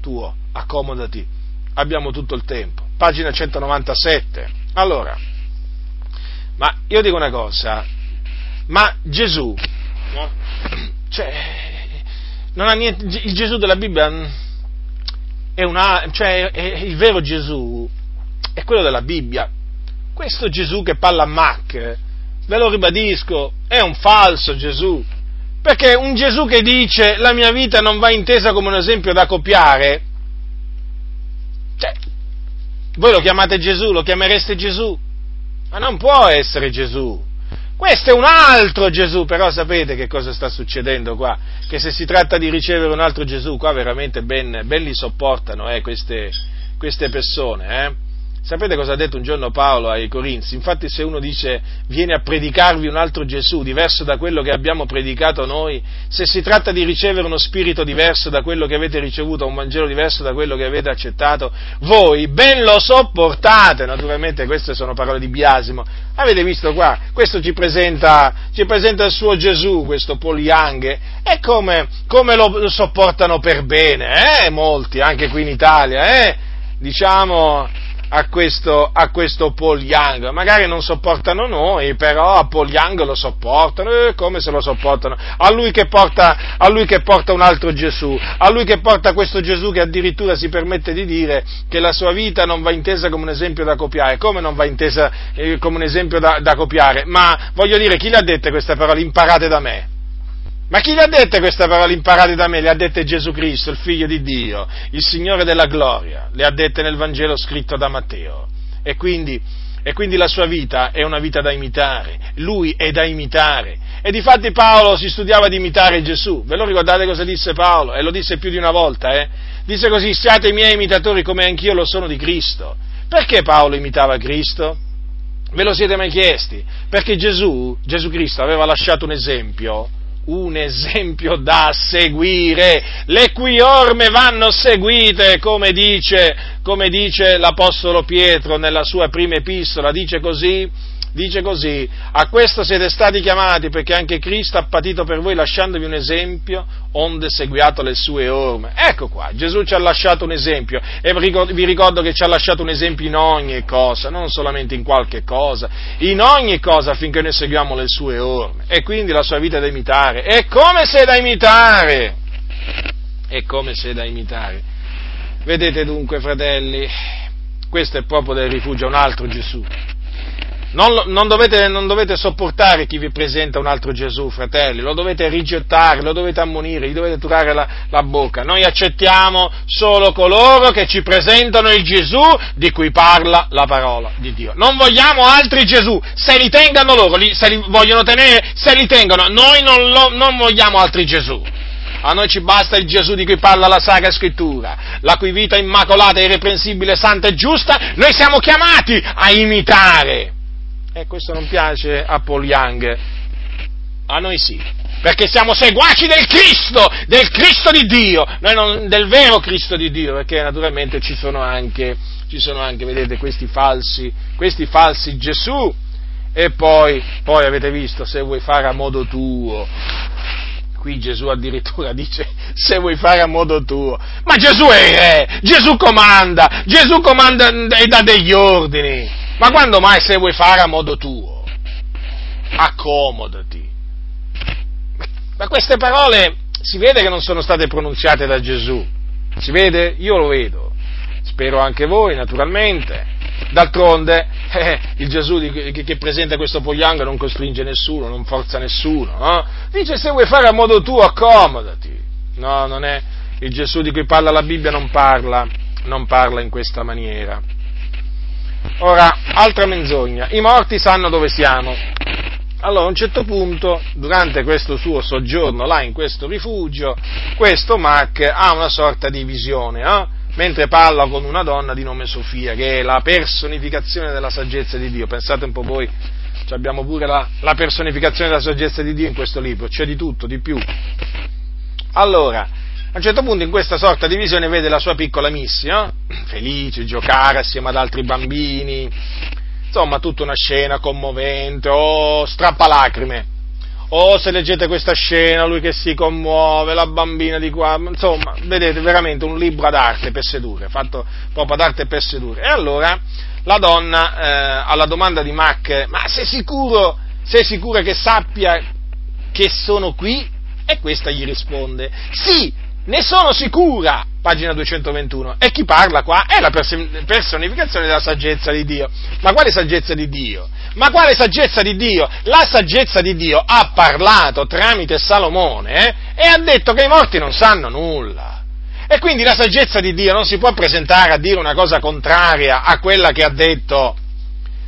A: tuo, accomodati, abbiamo tutto il tempo pagina 197. Allora, ma io dico una cosa, ma Gesù, no? cioè, non ha niente, il Gesù della Bibbia è, una, cioè, è il vero Gesù, è quello della Bibbia. Questo Gesù che parla a Mac, ve lo ribadisco, è un falso Gesù. Perché un Gesù che dice la mia vita non va intesa come un esempio da copiare, voi lo chiamate Gesù, lo chiamereste Gesù? Ma non può essere Gesù. Questo è un altro Gesù, però sapete che cosa sta succedendo qua? Che se si tratta di ricevere un altro Gesù, qua veramente ben, ben li sopportano eh, queste, queste persone. Eh? Sapete cosa ha detto un giorno Paolo ai Corinzi? Infatti se uno dice viene a predicarvi un altro Gesù diverso da quello che abbiamo predicato noi, se si tratta di ricevere uno spirito diverso da quello che avete ricevuto, un Vangelo diverso da quello che avete accettato, voi ben lo sopportate. Naturalmente queste sono parole di biasimo. Avete visto qua? Questo ci presenta, ci presenta il suo Gesù, questo Polianghe, e come, come lo sopportano per bene, eh? Molti, anche qui in Italia, eh? Diciamo a questo, a questo Young. Magari non sopportano noi, però a Young lo sopportano. E come se lo sopportano? A lui, porta, a lui, che porta, un altro Gesù, a lui che porta questo Gesù che addirittura si permette di dire che la sua vita non va intesa come un esempio da copiare. Come non va intesa eh, come un esempio da, da copiare? Ma voglio dire, chi le ha dette queste parole? Imparate da me. Ma chi le ha dette queste parole imparate da me? Le ha dette Gesù Cristo, il Figlio di Dio, il Signore della gloria. Le ha dette nel Vangelo scritto da Matteo. E quindi, e quindi la sua vita è una vita da imitare. Lui è da imitare. E difatti Paolo si studiava di imitare Gesù. Ve lo ricordate cosa disse Paolo? E lo disse più di una volta, eh? Disse così, siate i miei imitatori come anch'io lo sono di Cristo. Perché Paolo imitava Cristo? Ve lo siete mai chiesti? Perché Gesù, Gesù Cristo aveva lasciato un esempio un esempio da seguire. Le cui orme vanno seguite, come dice, come dice l'Apostolo Pietro nella sua prima epistola, dice così, dice così, a questo siete stati chiamati perché anche Cristo ha patito per voi lasciandovi un esempio, onde seguiate le sue orme. Ecco qua, Gesù ci ha lasciato un esempio e vi ricordo che ci ha lasciato un esempio in ogni cosa, non solamente in qualche cosa, in ogni cosa affinché noi seguiamo le sue orme. E quindi la sua vita è da imitare. E come se da imitare? E come se da imitare? Vedete dunque, fratelli, questo è proprio del rifugio, un altro Gesù. Non, non, dovete, non, dovete, sopportare chi vi presenta un altro Gesù, fratelli, lo dovete rigettare, lo dovete ammonire, gli dovete turare la, la, bocca. Noi accettiamo solo coloro che ci presentano il Gesù di cui parla la parola di Dio. Non vogliamo altri Gesù, se li tengano loro, li, se li vogliono tenere, se li tengano, noi non, lo, non vogliamo altri Gesù. A noi ci basta il Gesù di cui parla la Sacra Scrittura, la cui vita immacolata, irreprensibile, santa e giusta, noi siamo chiamati a imitare. E questo non piace a Paul Young. A noi sì, perché siamo seguaci del Cristo, del Cristo di Dio, non, del vero Cristo di Dio, perché naturalmente ci sono anche, ci sono anche vedete, questi falsi, questi falsi Gesù. E poi, poi avete visto, se vuoi fare a modo tuo, qui Gesù addirittura <laughs> dice se vuoi fare a modo tuo, ma Gesù è il re, Gesù comanda, Gesù comanda e dà degli ordini. Ma quando mai se vuoi fare a modo tuo? Accomodati. Ma queste parole si vede che non sono state pronunziate da Gesù. Si vede? Io lo vedo. Spero anche voi, naturalmente. D'altronde, <laughs> eh, il Gesù di, che, che, presenta questo pogliango non costringe nessuno, non forza nessuno. No? Dice se vuoi fare a modo tuo, accomodati. No, non è il Gesù di cui parla la Bibbia, non parla non parla in questa maniera. Ora, altra menzogna, i morti sanno dove siamo. Allora, a un certo punto, durante questo suo soggiorno là in questo rifugio, questo Mac ha una sorta di visione, eh? mentre parla con una donna di nome Sofia, che è la personificazione della saggezza di Dio. Pensate un po' voi, abbiamo pure la, la personificazione della saggezza di Dio in questo libro, c'è di tutto, di più. Allora, a un certo punto in questa sorta di visione vede la sua piccola Missy, <clears throat> felice, giocare assieme ad altri bambini, Insomma, tutta una scena commovente, oh, strappalacrime. Oh, se leggete questa scena, lui che si commuove, la bambina di qua, insomma, vedete veramente un libro ad arte per sedurre, fatto proprio ad arte per sedurre. E allora la donna, eh, alla domanda di Mac, ma sei sicuro, sei sicura che sappia che sono qui? E questa gli risponde, sì, ne sono sicura, pagina 221. E chi parla qua è la personificazione della saggezza di Dio. Ma quale saggezza di Dio? Ma quale saggezza di Dio? La saggezza di Dio ha parlato tramite Salomone eh, e ha detto che i morti non sanno nulla. E quindi la saggezza di Dio non si può presentare a dire una cosa contraria a quella che ha detto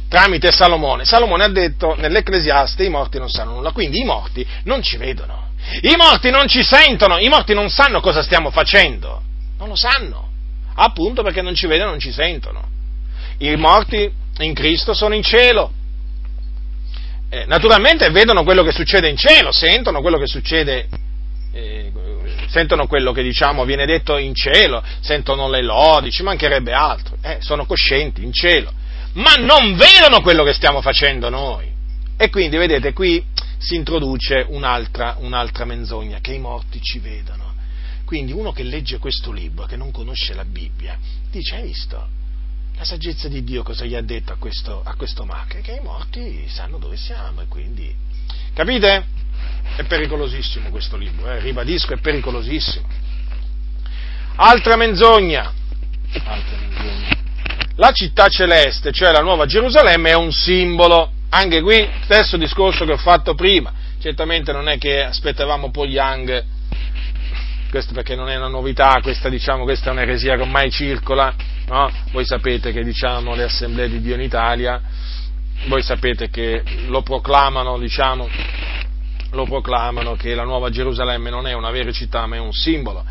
A: tramite Salomone. Salomone ha detto nell'Ecclesiaste i morti non sanno nulla, quindi i morti non ci vedono. I morti non ci sentono, i morti non sanno cosa stiamo facendo, non lo sanno, appunto perché non ci vedono, non ci sentono. I morti in Cristo sono in cielo. Eh, naturalmente vedono quello che succede in cielo, sentono quello che succede, eh, sentono quello che diciamo viene detto in cielo, sentono le lodi, ci mancherebbe altro, eh, sono coscienti in cielo, ma non vedono quello che stiamo facendo noi. E quindi vedete qui si introduce un'altra, un'altra menzogna, che i morti ci vedono. Quindi uno che legge questo libro, che non conosce la Bibbia, dice, hai visto? La saggezza di Dio cosa gli ha detto a questo, a questo Mac? Che i morti sanno dove siamo e quindi... Capite? È pericolosissimo questo libro, eh? ribadisco, è pericolosissimo. Altra menzogna. Altra menzogna. La città celeste, cioè la nuova Gerusalemme, è un simbolo anche qui, stesso discorso che ho fatto prima, certamente non è che aspettavamo poi Young, questo perché non è una novità, questa, diciamo, questa è un'eresia che ormai circola, no? voi sapete che diciamo, le assemblee di Dio in Italia, voi sapete che lo proclamano, diciamo, lo proclamano che la nuova Gerusalemme non è una vera città ma è un simbolo.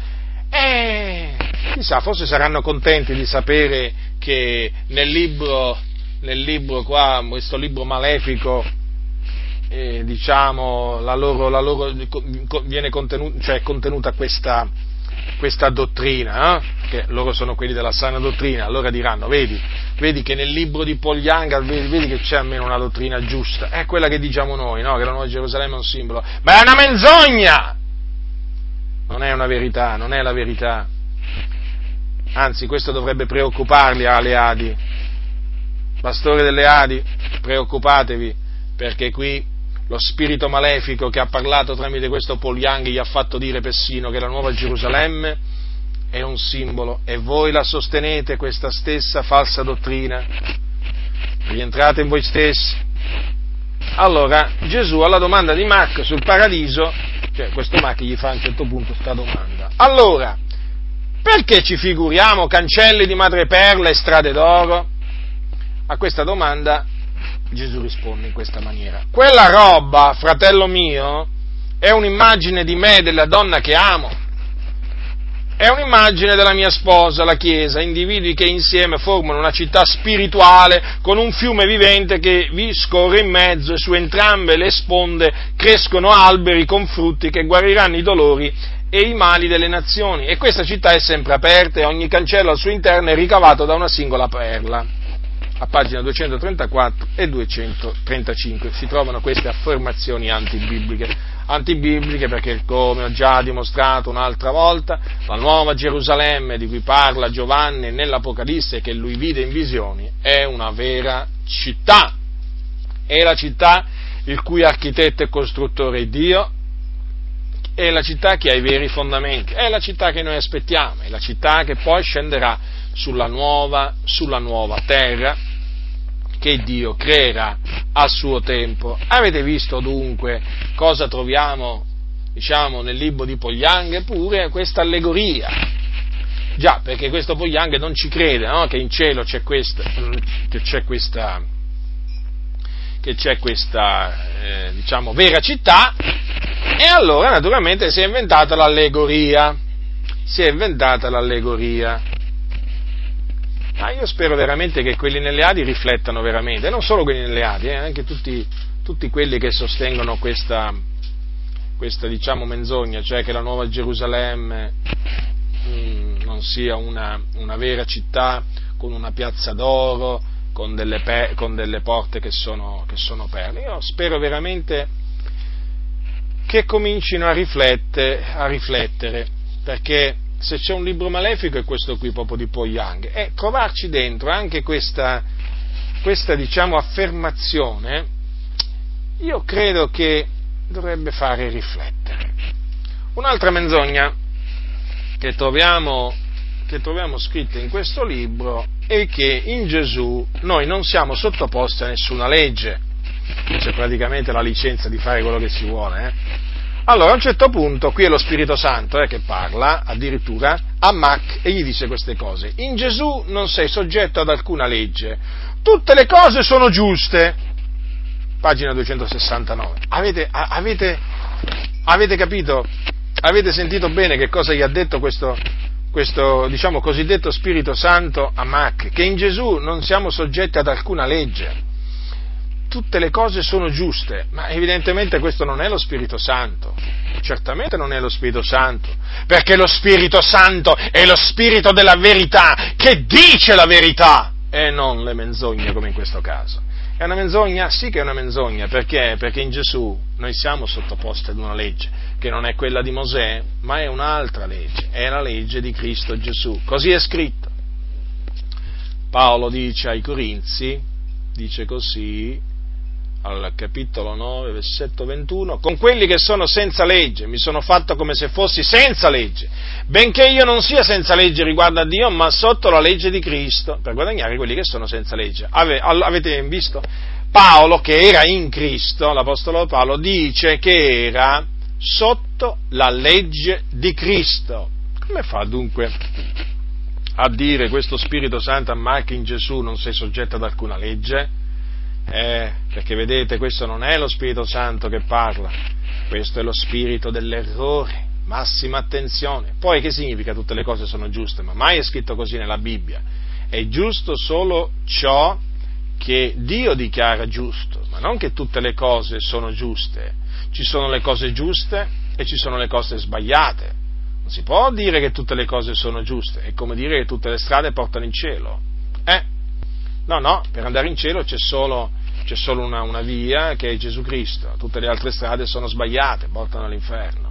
A: E chissà, forse saranno contenti di sapere che nel libro nel libro qua, questo libro malefico, eh, diciamo, la loro, la loro, viene contenuta, cioè contenuta questa, questa dottrina, eh? che loro sono quelli della sana dottrina, allora diranno, vedi, vedi che nel libro di Young, vedi, vedi, che c'è almeno una dottrina giusta, è quella che diciamo noi, no? che la Nuova Gerusalemme è un simbolo, ma è una menzogna! Non è una verità, non è la verità. Anzi, questo dovrebbe preoccuparli alle Adi, Pastori delle Adi, preoccupatevi, perché qui lo spirito malefico che ha parlato tramite questo Young gli ha fatto dire persino che la nuova Gerusalemme è un simbolo e voi la sostenete questa stessa falsa dottrina. Rientrate in voi stessi. Allora Gesù alla domanda di Mark sul paradiso, cioè questo Mark gli fa a un certo punto questa domanda. Allora, perché ci figuriamo cancelli di madreperla e strade d'oro? A questa domanda Gesù risponde in questa maniera. Quella roba, fratello mio, è un'immagine di me, della donna che amo. È un'immagine della mia sposa, la Chiesa, individui che insieme formano una città spirituale con un fiume vivente che vi scorre in mezzo e su entrambe le sponde crescono alberi con frutti che guariranno i dolori e i mali delle nazioni. E questa città è sempre aperta e ogni cancello al suo interno è ricavato da una singola perla a pagina 234 e 235 si trovano queste affermazioni antibibliche. Antibibliche perché, come ho già dimostrato un'altra volta, la nuova Gerusalemme di cui parla Giovanni nell'Apocalisse che lui vide in visioni è una vera città. È la città il cui architetto e costruttore è Dio, è la città che ha i veri fondamenti, è la città che noi aspettiamo, è la città che poi scenderà sulla nuova, sulla nuova terra che Dio creerà a suo tempo. Avete visto dunque cosa troviamo, diciamo, nel libro di Pogliang? Pure questa allegoria. Già, perché questo Pogliang non ci crede, no? che in cielo c'è questa, che c'è questa, che c'è questa eh, diciamo, vera città, e allora naturalmente si è inventata l'allegoria. Si è inventata l'allegoria. Ma io spero veramente che quelli nelle Adi riflettano veramente, e non solo quelli nelle Adi, eh, anche tutti, tutti, quelli che sostengono questa, questa diciamo, menzogna, cioè che la nuova Gerusalemme mh, mm, non sia una, una, vera città con una piazza d'oro, con delle, pe- con delle porte che sono, che sono perle. Io spero veramente che comincino a, riflette, a riflettere, perché se c'è un libro malefico è questo qui proprio di Po Yang, e trovarci dentro anche questa, questa diciamo, affermazione, io credo che dovrebbe fare riflettere. Un'altra menzogna che troviamo, che troviamo scritta in questo libro è che in Gesù noi non siamo sottoposti a nessuna legge, c'è praticamente la licenza di fare quello che si vuole. Eh? Allora a un certo punto, qui è lo Spirito Santo eh, che parla addirittura a Mac e gli dice queste cose. In Gesù non sei soggetto ad alcuna legge, tutte le cose sono giuste. Pagina 269. Avete, avete, avete capito? Avete sentito bene che cosa gli ha detto questo, questo diciamo, cosiddetto Spirito Santo a Mac? Che in Gesù non siamo soggetti ad alcuna legge tutte le cose sono giuste, ma evidentemente questo non è lo Spirito Santo, certamente non è lo Spirito Santo, perché lo Spirito Santo è lo Spirito della verità, che dice la verità e non le menzogne come in questo caso. È una menzogna? Sì che è una menzogna, perché? Perché in Gesù noi siamo sottoposti ad una legge, che non è quella di Mosè, ma è un'altra legge, è la legge di Cristo Gesù. Così è scritto. Paolo dice ai Corinzi, dice così, al capitolo 9, versetto 21, con quelli che sono senza legge, mi sono fatto come se fossi senza legge, benché io non sia senza legge riguardo a Dio, ma sotto la legge di Cristo, per guadagnare quelli che sono senza legge. Ave, avete visto? Paolo, che era in Cristo, l'Apostolo Paolo, dice che era sotto la legge di Cristo. Come fa dunque a dire questo Spirito Santo a me in Gesù non sei soggetto ad alcuna legge? Eh, perché vedete, questo non è lo Spirito Santo che parla, questo è lo spirito dell'errore. Massima attenzione. Poi che significa tutte le cose sono giuste? Ma mai è scritto così nella Bibbia. È giusto solo ciò che Dio dichiara giusto, ma non che tutte le cose sono giuste. Ci sono le cose giuste e ci sono le cose sbagliate. Non si può dire che tutte le cose sono giuste, è come dire che tutte le strade portano in cielo. Eh? No, no, per andare in cielo c'è solo, c'è solo una, una via che è Gesù Cristo, tutte le altre strade sono sbagliate, portano all'inferno.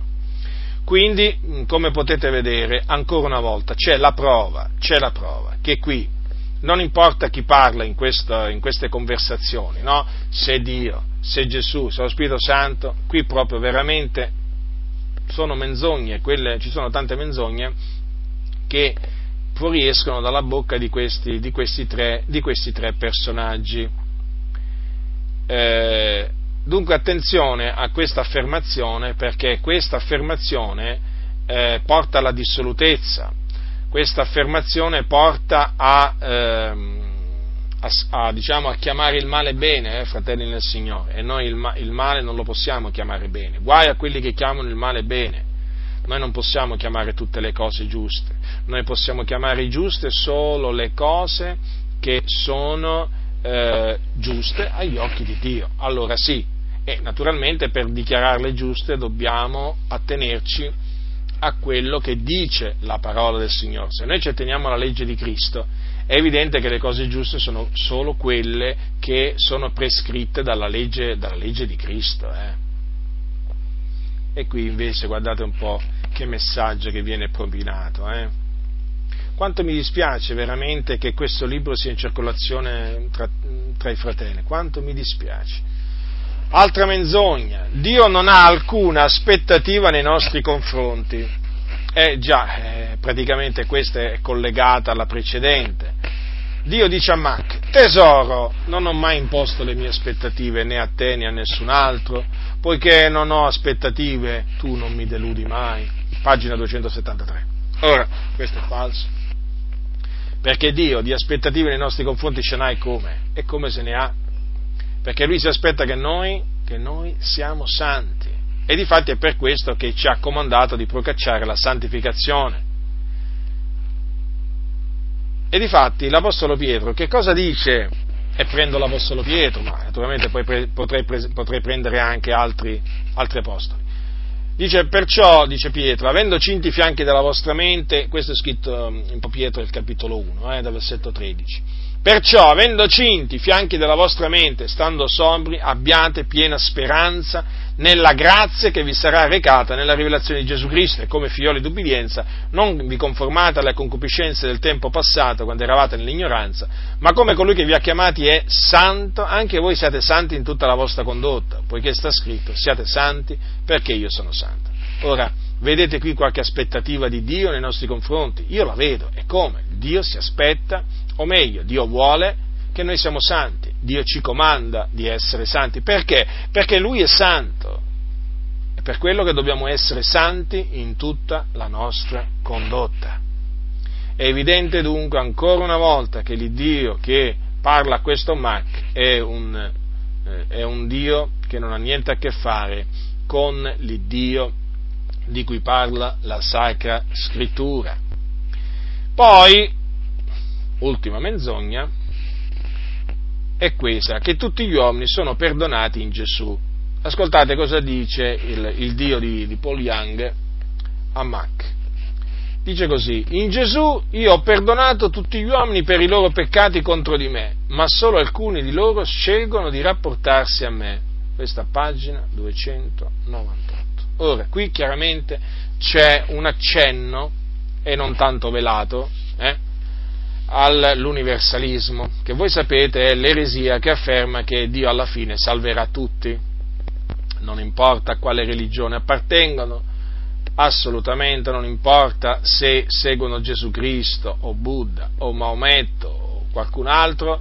A: Quindi, come potete vedere, ancora una volta c'è la prova, c'è la prova, che qui non importa chi parla in, questo, in queste conversazioni, no? se Dio, se Gesù, se lo Spirito Santo, qui proprio veramente sono menzogne, quelle, ci sono tante menzogne che fuoriescono dalla bocca di questi, di questi, tre, di questi tre, personaggi. Eh, dunque attenzione a questa affermazione perché questa affermazione eh, porta alla dissolutezza, questa affermazione porta a, ehm, a, a, diciamo, a, chiamare il male bene, eh, fratelli nel Signore, e noi il, il male non lo possiamo chiamare bene, guai a quelli che chiamano il male bene noi non possiamo chiamare tutte le cose giuste, noi possiamo chiamare giuste solo le cose che sono eh, giuste agli occhi di Dio. Allora sì, e naturalmente per dichiararle giuste dobbiamo attenerci a quello che dice la parola del Signore. Se noi ci atteniamo alla legge di Cristo, è evidente che le cose giuste sono solo quelle che sono prescritte dalla legge, dalla legge di Cristo. Eh. E qui invece guardate un po' che messaggio che viene propinato. Eh? Quanto mi dispiace veramente che questo libro sia in circolazione tra, tra i fratelli, quanto mi dispiace. Altra menzogna, Dio non ha alcuna aspettativa nei nostri confronti. Eh già, eh, praticamente questa è collegata alla precedente. Dio dice a Mac, tesoro, non ho mai imposto le mie aspettative né a te né a nessun altro, poiché non ho aspettative, tu non mi deludi mai. Pagina 273. Ora, questo è falso. Perché Dio di aspettative nei nostri confronti ce n'ha e come? E come se ne ha? Perché Lui si aspetta che noi, che noi siamo santi. E difatti è per questo che ci ha comandato di procacciare la santificazione. E difatti l'Apostolo Pietro che cosa dice? E prendo l'Apostolo Pietro, ma naturalmente poi pre- potrei, pre- potrei, prendere anche altri, altri apostoli. Dice, perciò, dice Pietro, avendo cinti i fianchi della vostra mente, questo è scritto in Pietro nel capitolo 1, eh, dal versetto 13, Perciò, avendo cinti i fianchi della vostra mente, stando sobri, abbiate piena speranza nella grazia che vi sarà recata nella rivelazione di Gesù Cristo e come figlioli d'ubbidienza non vi conformate alle concupiscenze del tempo passato quando eravate nell'ignoranza, ma come colui che vi ha chiamati è santo, anche voi siate santi in tutta la vostra condotta, poiché sta scritto siate santi perché io sono santo. Ora, vedete qui qualche aspettativa di Dio nei nostri confronti? Io la vedo, e come? Dio si aspetta o meglio, Dio vuole che noi siamo santi, Dio ci comanda di essere santi. Perché? Perché Lui è santo. È per quello che dobbiamo essere santi in tutta la nostra condotta. È evidente dunque ancora una volta che l'Iddio che parla a questo Mac è un, eh, è un Dio che non ha niente a che fare con l'Iddio di cui parla la Sacra Scrittura. Poi ultima menzogna, è questa, che tutti gli uomini sono perdonati in Gesù. Ascoltate cosa dice il, il Dio di, di Paul Young a Mac. Dice così, in Gesù io ho perdonato tutti gli uomini per i loro peccati contro di me, ma solo alcuni di loro scelgono di rapportarsi a me. Questa pagina 298. Ora, qui chiaramente c'è un accenno, e non tanto velato, eh, all'universalismo, che voi sapete è l'eresia che afferma che Dio alla fine salverà tutti, non importa a quale religione appartengono, assolutamente non importa se seguono Gesù Cristo o Buddha o Maometto o qualcun altro,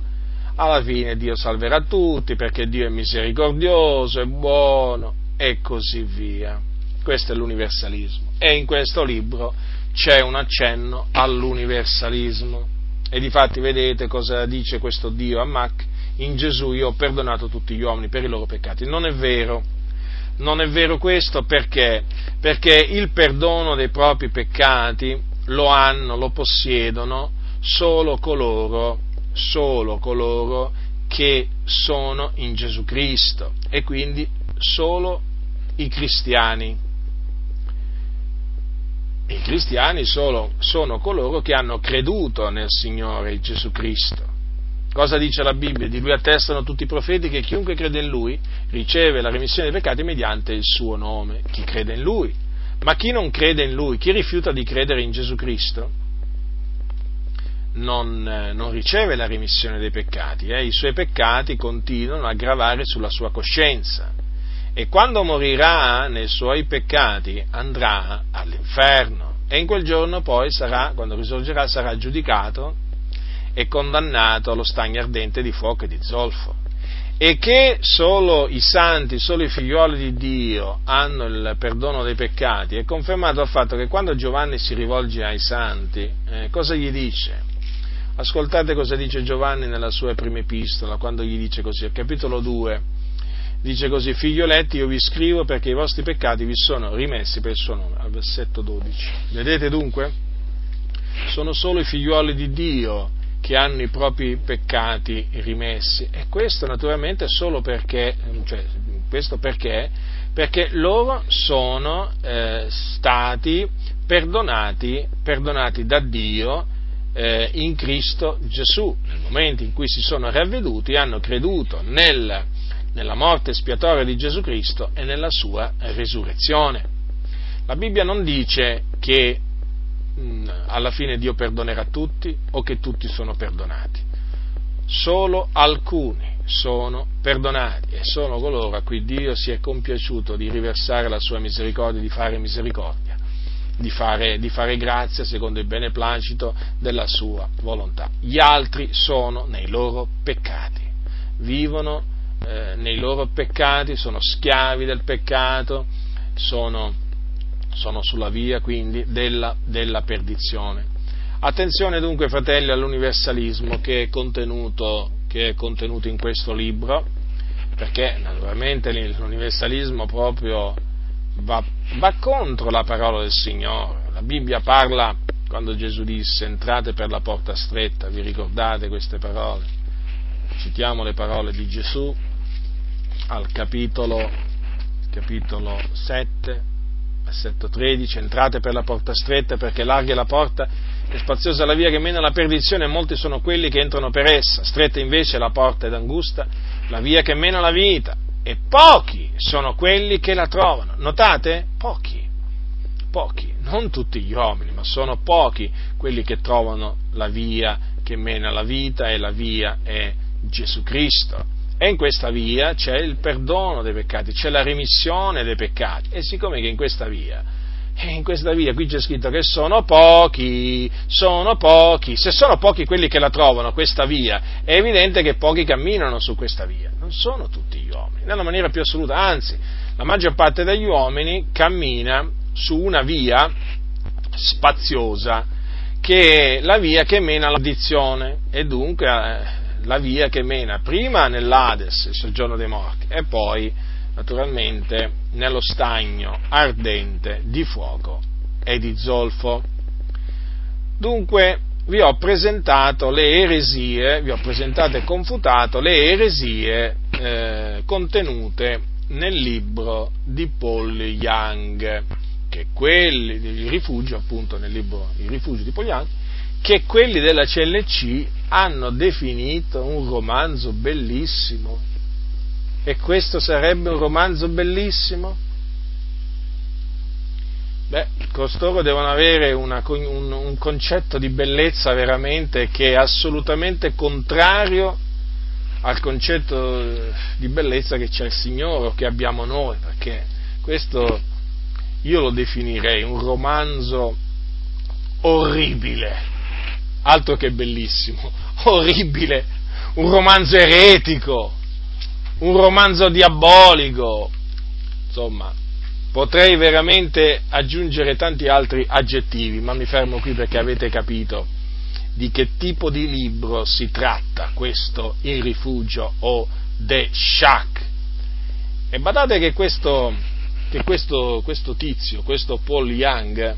A: alla fine Dio salverà tutti perché Dio è misericordioso, è buono e così via. Questo è l'universalismo e in questo libro c'è un accenno all'universalismo. E difatti vedete cosa dice questo Dio a Mac? In Gesù io ho perdonato tutti gli uomini per i loro peccati. Non è vero. Non è vero questo perché? Perché il perdono dei propri peccati lo hanno, lo possiedono solo coloro, solo coloro che sono in Gesù Cristo e quindi solo i cristiani. Cristiani sono, sono coloro che hanno creduto nel Signore Gesù Cristo. Cosa dice la Bibbia? Di lui attestano tutti i profeti che chiunque crede in lui riceve la remissione dei peccati mediante il suo nome. Chi crede in lui? Ma chi non crede in lui, chi rifiuta di credere in Gesù Cristo, non, non riceve la remissione dei peccati. Eh? I suoi peccati continuano a gravare sulla sua coscienza e quando morirà nei suoi peccati andrà all'inferno e in quel giorno poi sarà, quando risorgerà, sarà giudicato e condannato allo stagno ardente di fuoco e di zolfo. E che solo i santi, solo i figlioli di Dio hanno il perdono dei peccati è confermato dal fatto che quando Giovanni si rivolge ai santi, eh, cosa gli dice? Ascoltate cosa dice Giovanni nella sua prima epistola, quando gli dice così, capitolo 2, dice così, figlioletti io vi scrivo perché i vostri peccati vi sono rimessi per il suo nome, al versetto 12. Vedete dunque? Sono solo i figlioli di Dio che hanno i propri peccati rimessi e questo naturalmente solo perché, cioè, questo perché? Perché loro sono eh, stati perdonati, perdonati da Dio eh, in Cristo Gesù, nel momento in cui si sono ravveduti, hanno creduto nel, nella morte espiatoria di Gesù Cristo e nella sua risurrezione. La Bibbia non dice che mh, alla fine Dio perdonerà tutti o che tutti sono perdonati. Solo alcuni sono perdonati e sono coloro a cui Dio si è compiaciuto di riversare la sua misericordia, di fare misericordia, di fare, di fare grazia secondo il beneplacito della sua volontà. Gli altri sono nei loro peccati, vivono eh, nei loro peccati, sono schiavi del peccato, sono, sono sulla via quindi della, della perdizione. Attenzione dunque, fratelli, all'universalismo che è contenuto, che è contenuto in questo libro, perché naturalmente l'universalismo proprio va, va contro la parola del Signore. La Bibbia parla, quando Gesù disse entrate per la porta stretta, vi ricordate queste parole? Citiamo le parole di Gesù al capitolo, capitolo 7, versetto 13, entrate per la porta stretta perché larga è la porta e spaziosa la via che mena alla perdizione e molti sono quelli che entrano per essa, stretta invece la porta ed angusta la via che mena alla vita e pochi sono quelli che la trovano. Notate? Pochi, pochi, non tutti gli uomini, ma sono pochi quelli che trovano la via che mena alla vita e la via è Gesù Cristo. E in questa via c'è il perdono dei peccati, c'è la remissione dei peccati. E siccome che in questa via, in questa via qui c'è scritto che sono pochi, sono pochi, se sono pochi quelli che la trovano, questa via, è evidente che pochi camminano su questa via. Non sono tutti gli uomini, nella maniera più assoluta, anzi, la maggior parte degli uomini cammina su una via spaziosa, che è la via che mena all'addizione e dunque eh, la via che mena prima nell'Ades, il soggiorno dei morti, e poi naturalmente nello stagno ardente di fuoco e di zolfo. Dunque vi ho presentato le eresie, vi ho presentato e confutato le eresie eh, contenute nel libro di Paul Young, che quelli, il rifugio appunto nel libro Il rifugio di Paul Young, che quelli della CLC hanno definito un romanzo bellissimo. E questo sarebbe un romanzo bellissimo? Beh, costoro devono avere una, un, un, concetto di bellezza veramente che è assolutamente contrario al concetto di bellezza che c'è il Signore o che abbiamo noi, perché questo io lo definirei un romanzo orribile altro che bellissimo, <laughs> orribile, un romanzo eretico, un romanzo diabolico, insomma, potrei veramente aggiungere tanti altri aggettivi, ma mi fermo qui perché avete capito di che tipo di libro si tratta questo Il rifugio o The Shack. E badate che questo, che questo, questo tizio, questo Paul Young,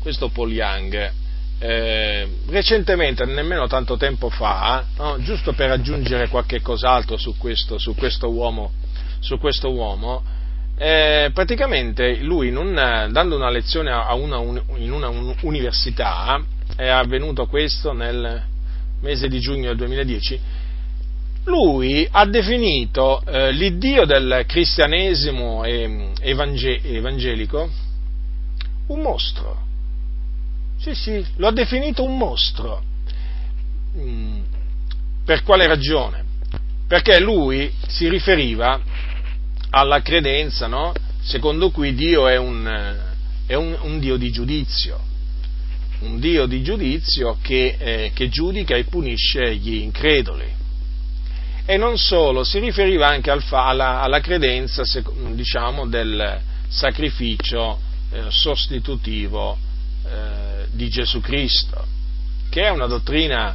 A: questo Paul Young eh, recentemente, nemmeno tanto tempo fa, no, giusto per aggiungere qualche cos'altro su questo, su questo uomo, su questo uomo eh, praticamente lui, un, dando una lezione una, in una università, è avvenuto questo nel mese di giugno del 2010, lui ha definito eh, l'iddio del cristianesimo evangelico un mostro sì, sì, lo ha definito un mostro. Mm. Per quale ragione? Perché lui si riferiva alla credenza, no? secondo cui Dio è, un, è un, un, Dio di giudizio, un Dio di giudizio che, eh, che, giudica e punisce gli increduli. E non solo, si riferiva anche al, alla, alla, credenza, diciamo, del sacrificio eh, sostitutivo eh, di Gesù Cristo, che è una dottrina,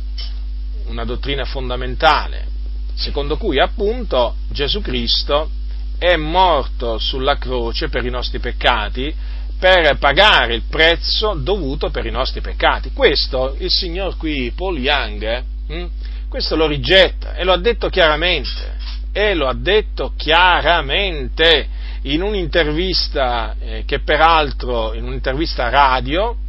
A: una dottrina fondamentale, secondo cui appunto Gesù Cristo è morto sulla croce per i nostri peccati, per pagare il prezzo dovuto per i nostri peccati. Questo il signor qui, Paul Young, hm, questo lo rigetta e lo ha detto chiaramente, e lo ha detto chiaramente in un'intervista eh, che peraltro, in un'intervista radio,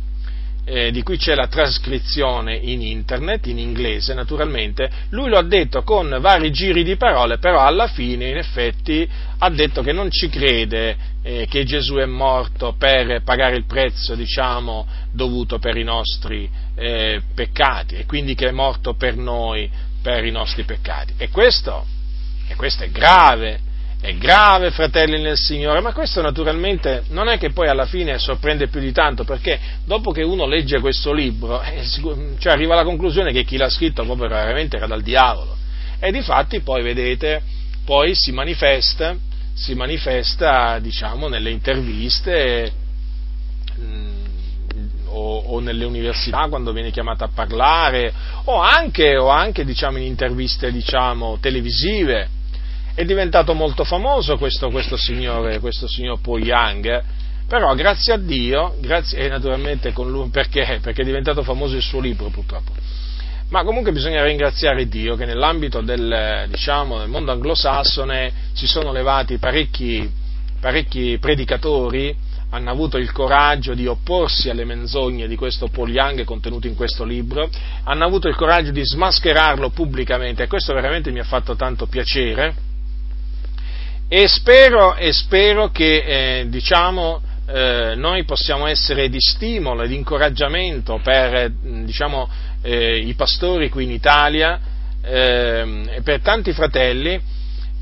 A: eh, di cui c'è la trascrizione in internet, in inglese naturalmente, lui lo ha detto con vari giri di parole, però alla fine in effetti ha detto che non ci crede eh, che Gesù è morto per pagare il prezzo, diciamo, dovuto per i nostri eh, peccati e quindi che è morto per noi, per i nostri peccati. E questo, e questo è grave, è grave, fratelli nel Signore, ma questo naturalmente non è che poi alla fine sorprende più di tanto, perché dopo che uno legge questo libro, eh, cioè arriva alla conclusione che chi l'ha scritto proprio veramente era dal diavolo. E di fatti poi vedete, poi si manifesta, si manifesta diciamo, nelle interviste mm, o, o nelle università quando viene chiamato a parlare, o anche, o anche diciamo, in interviste diciamo, televisive. È diventato molto famoso questo, questo signore, questo signor Po Yang, però grazie a Dio, grazie, e naturalmente con lui, perché? Perché è diventato famoso il suo libro purtroppo. Ma comunque bisogna ringraziare Dio che nell'ambito del, diciamo, del mondo anglosassone si sono levati parecchi, parecchi predicatori hanno avuto il coraggio di opporsi alle menzogne di questo Paul Young contenuto in questo libro, hanno avuto il coraggio di smascherarlo pubblicamente e questo veramente mi ha fatto tanto piacere e spero, e spero che eh, diciamo, eh, noi possiamo essere di stimolo e di incoraggiamento per diciamo, eh, i pastori qui in Italia ehm, e per tanti fratelli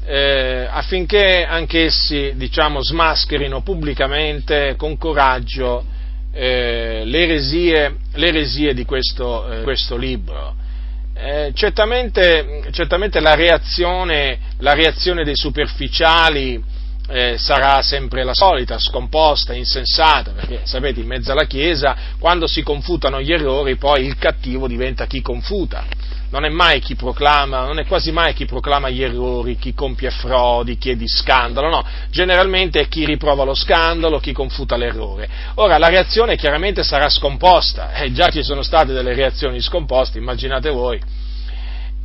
A: eh, affinché anch'essi diciamo, smascherino pubblicamente con coraggio eh, le, eresie, di questo, eh, questo libro. Eh, certamente, certamente la, reazione, la, reazione, dei superficiali eh, sarà sempre la solita, scomposta, insensata, perché sapete, in mezzo alla Chiesa, quando si confutano gli errori, poi il cattivo diventa chi confuta non è mai chi proclama, non è quasi mai chi proclama gli errori, chi compie frodi, chi è di scandalo, no, generalmente è chi riprova lo scandalo, chi confuta l'errore. Ora la reazione chiaramente sarà scomposta, eh, già ci sono state delle reazioni scomposte, immaginate voi.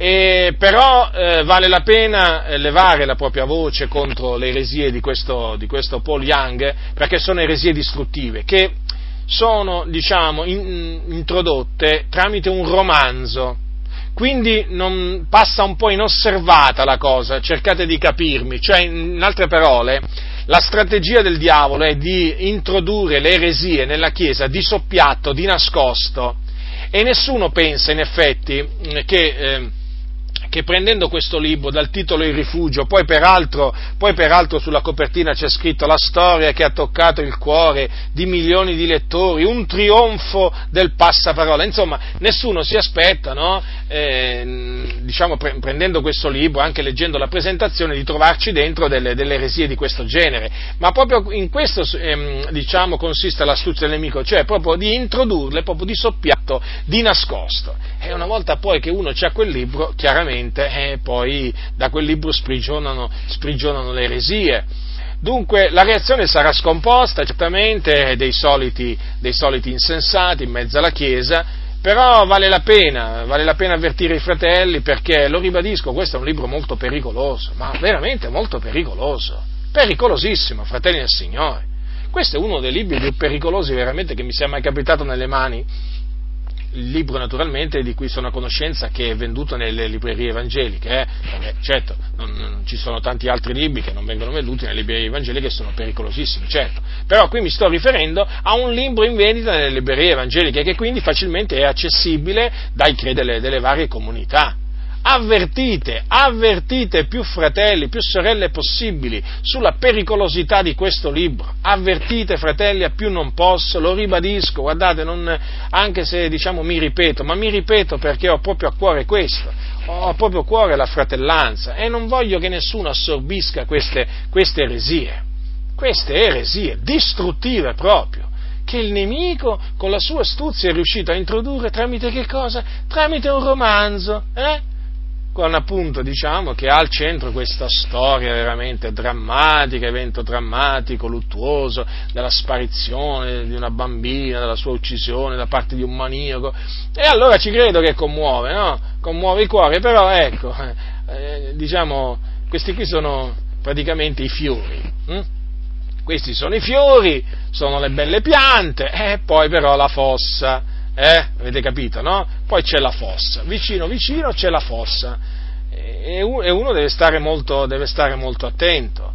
A: E però eh, vale la pena eh, levare la propria voce contro le eresie di questo, di questo Paul Young, perché sono eresie distruttive, che sono, diciamo, in, introdotte tramite un romanzo quindi non, passa un po' inosservata la cosa, cercate di capirmi, cioè in altre parole la strategia del diavolo è di introdurre le eresie nella Chiesa di soppiatto, di nascosto e nessuno pensa in effetti che... Eh, che prendendo questo libro dal titolo Il rifugio, poi peraltro, poi peraltro sulla copertina c'è scritto la storia che ha toccato il cuore di milioni di lettori, un trionfo del passaparola, insomma nessuno si aspetta, no? eh, diciamo, pre- prendendo questo libro, anche leggendo la presentazione, di trovarci dentro delle, delle eresie di questo genere, ma proprio in questo ehm, diciamo, consiste l'astuzia del nemico, cioè proprio di introdurle, proprio di soppiatto, di nascosto. E una volta poi che uno ha quel libro, chiaramente, e eh, poi da quel libro sprigionano, sprigionano le eresie. Dunque la reazione sarà scomposta, certamente, dei soliti, dei soliti insensati in mezzo alla Chiesa, però vale la pena, vale la pena avvertire i fratelli perché, lo ribadisco, questo è un libro molto pericoloso, ma veramente molto pericoloso, pericolosissimo, fratelli del Signore. Questo è uno dei libri più pericolosi veramente che mi sia mai capitato nelle mani il libro naturalmente di cui sono a conoscenza che è venduto nelle librerie evangeliche, eh? Vabbè, certo, non, non, ci sono tanti altri libri che non vengono venduti nelle librerie evangeliche che sono pericolosissimi, certo, però qui mi sto riferendo a un libro in vendita nelle librerie evangeliche che quindi facilmente è accessibile dai credenti delle, delle varie comunità avvertite, avvertite più fratelli, più sorelle possibili sulla pericolosità di questo libro, avvertite fratelli a più non posso, lo ribadisco, guardate, non, anche se diciamo mi ripeto, ma mi ripeto perché ho proprio a cuore questo, ho proprio a cuore la fratellanza e non voglio che nessuno assorbisca queste, queste eresie, queste eresie distruttive proprio che il nemico con la sua astuzia è riuscito a introdurre tramite che cosa? Tramite un romanzo, eh? Con appunto diciamo che ha al centro questa storia veramente drammatica, evento drammatico, luttuoso, della sparizione di una bambina, della sua uccisione da parte di un maniaco, e allora ci credo che commuove, no? Commuove il cuore, però ecco, eh, diciamo, questi qui sono praticamente i fiori. Hm? Questi sono i fiori, sono le belle piante, e poi però la fossa eh? Avete capito, no? Poi c'è la fossa, vicino vicino c'è la fossa e uno deve stare molto, deve stare molto attento.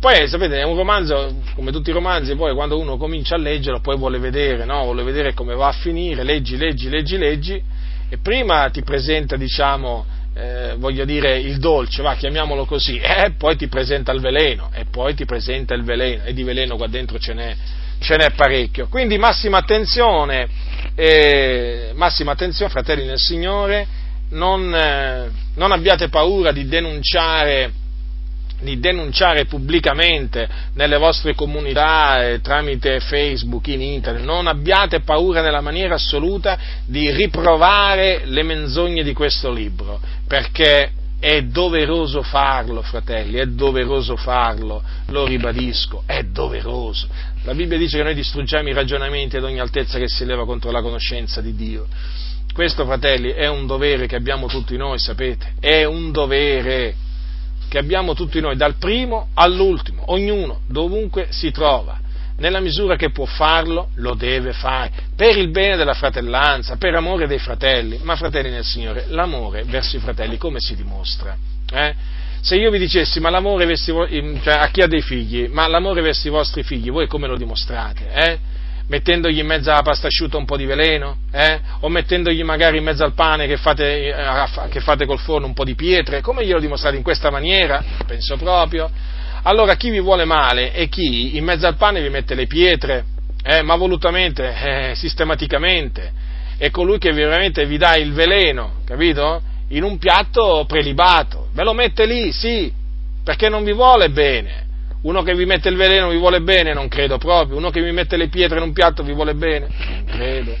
A: Poi, sapete, è un romanzo, come tutti i romanzi, poi quando uno comincia a leggerlo, poi vuole vedere, no? Vuole vedere come va a finire, leggi, leggi, leggi, leggi, e prima ti presenta, diciamo, eh, voglio dire, il dolce, va, chiamiamolo così, e poi ti presenta il veleno, e poi ti presenta il veleno, e di veleno qua dentro ce n'è, ce n'è parecchio. Quindi massima attenzione, eh, massima attenzione, fratelli nel Signore, non, eh, non abbiate paura di denunciare di denunciare pubblicamente nelle vostre comunità eh, tramite Facebook, in internet, non abbiate paura nella maniera assoluta di riprovare le menzogne di questo libro, perché è doveroso farlo, fratelli, è doveroso farlo, lo ribadisco, è doveroso. La Bibbia dice che noi distruggiamo i ragionamenti ad ogni altezza che si leva contro la conoscenza di Dio. Questo, fratelli, è un dovere che abbiamo tutti noi, sapete? È un dovere che abbiamo tutti noi, dal primo all'ultimo, ognuno, dovunque si trova. Nella misura che può farlo, lo deve fare, per il bene della fratellanza, per amore dei fratelli. Ma fratelli nel Signore, l'amore verso i fratelli come si dimostra? Eh? Se io vi dicessi, ma l'amore verso, cioè, a chi ha dei figli, ma l'amore verso i vostri figli, voi come lo dimostrate? Eh? mettendogli in mezzo alla pasta asciutta un po' di veleno, eh? o mettendogli magari in mezzo al pane che fate, eh, che fate col forno un po' di pietre, come glielo dimostrate in questa maniera? Penso proprio. Allora chi vi vuole male è chi in mezzo al pane vi mette le pietre, eh, ma volutamente, eh, sistematicamente, è colui che veramente vi dà il veleno, capito? In un piatto prelibato, ve lo mette lì, sì, perché non vi vuole bene uno che vi mette il veleno vi vuole bene? Non credo proprio. Uno che vi mette le pietre in un piatto vi vuole bene? Non credo.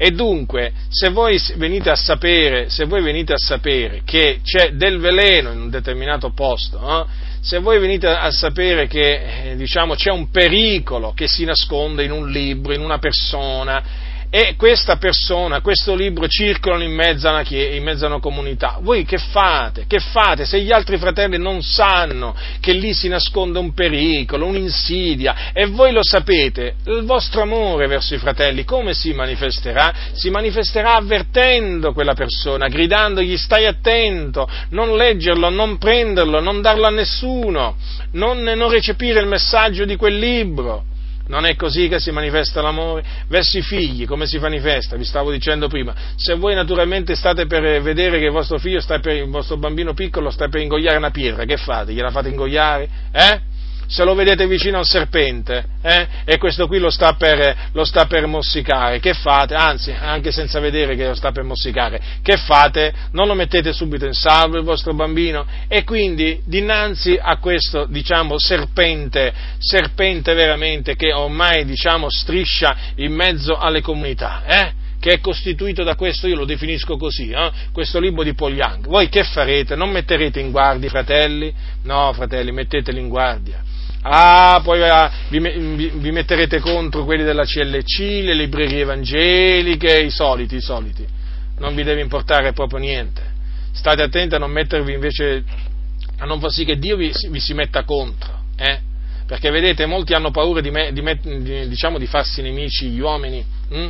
A: E dunque, se voi venite a sapere, venite a sapere che c'è del veleno in un determinato posto, no? se voi venite a sapere che eh, diciamo, c'è un pericolo che si nasconde in un libro, in una persona, e questa persona, questo libro circolano in mezzo, a una, in mezzo a una comunità. Voi che fate? Che fate se gli altri fratelli non sanno che lì si nasconde un pericolo, un'insidia e voi lo sapete? Il vostro amore verso i fratelli come si manifesterà? Si manifesterà avvertendo quella persona, gridandogli stai attento, non leggerlo, non prenderlo, non darlo a nessuno, non, non recepire il messaggio di quel libro. Non è così che si manifesta l'amore? Verso i figli, come si manifesta? Vi stavo dicendo prima. Se voi naturalmente state per vedere che il vostro figlio, per, il vostro bambino piccolo sta per ingoiare una pietra, che fate? Gliela fate ingoiare? Eh? Se lo vedete vicino a un serpente eh, e questo qui lo sta, per, lo sta, per, mossicare, che fate? Anzi, anche senza vedere che lo sta per mossicare, che fate? Non lo mettete subito in salvo il vostro bambino? E quindi dinanzi a questo, diciamo, serpente, serpente veramente che ormai, diciamo, striscia in mezzo alle comunità, eh? che è costituito da questo, io lo definisco così, eh? questo libro di Young. Voi che farete? Non metterete in guardia i fratelli? No, fratelli, metteteli in guardia. Ah, poi ah, vi, vi, vi, metterete contro quelli della CLC, le librerie evangeliche, i soliti, i soliti. Non vi deve importare proprio niente. State attenti a non mettervi invece, a non far sì che Dio vi, vi si metta contro, eh? Perché vedete, molti hanno paura di, me, di, di, diciamo, di farsi nemici gli uomini. Hm?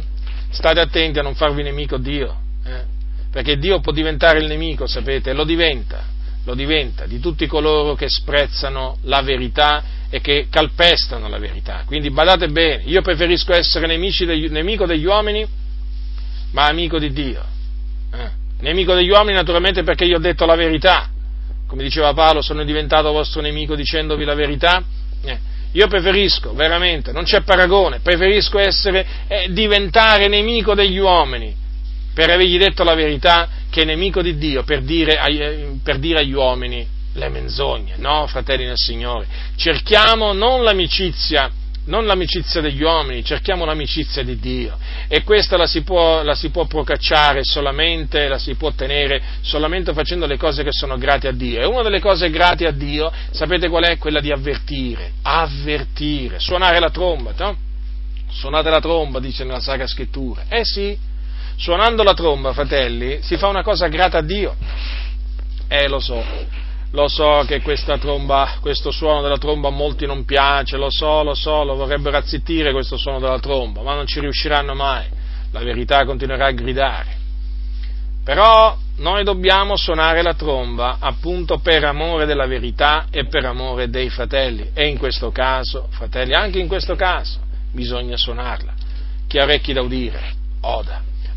A: State attenti a non farvi nemico Dio, eh? Perché Dio può diventare il nemico, sapete, lo diventa, lo diventa, di tutti coloro che sprezzano la verità e che calpestano la verità. Quindi badate bene, io preferisco essere degli, nemico degli uomini, ma amico di Dio. Eh? Nemico degli uomini naturalmente perché io ho detto la verità. Come diceva Paolo, sono diventato vostro nemico dicendovi la verità. Eh? Io preferisco, veramente, non c'è paragone, preferisco essere, eh, diventare nemico degli uomini per avergli detto la verità che nemico di Dio per dire, ai, per dire agli uomini le menzogne, no, fratelli nel Signore. Cerchiamo non l'amicizia, non l'amicizia degli uomini, cerchiamo l'amicizia di Dio. E questa la si può, la si può procacciare solamente, la si può ottenere solamente facendo le cose che sono grate a Dio. E una delle cose grate a Dio, sapete qual è? Quella di avvertire, avvertire, suonare la tromba, no? Suonate la tromba, dice nella Sacra Scrittura. Eh sì, suonando la tromba, fratelli, si fa una cosa grata a Dio. Eh, lo so, lo so che tromba, questo suono della tromba a molti non piace, lo so, lo so, lo vorrebbero azzittire questo suono della tromba, ma non ci riusciranno mai. La verità continuerà a gridare. Però noi dobbiamo suonare la tromba appunto per amore della verità e per amore dei fratelli. E in questo caso, fratelli, anche in questo caso bisogna suonarla. Chi ha orecchi da udire, oda.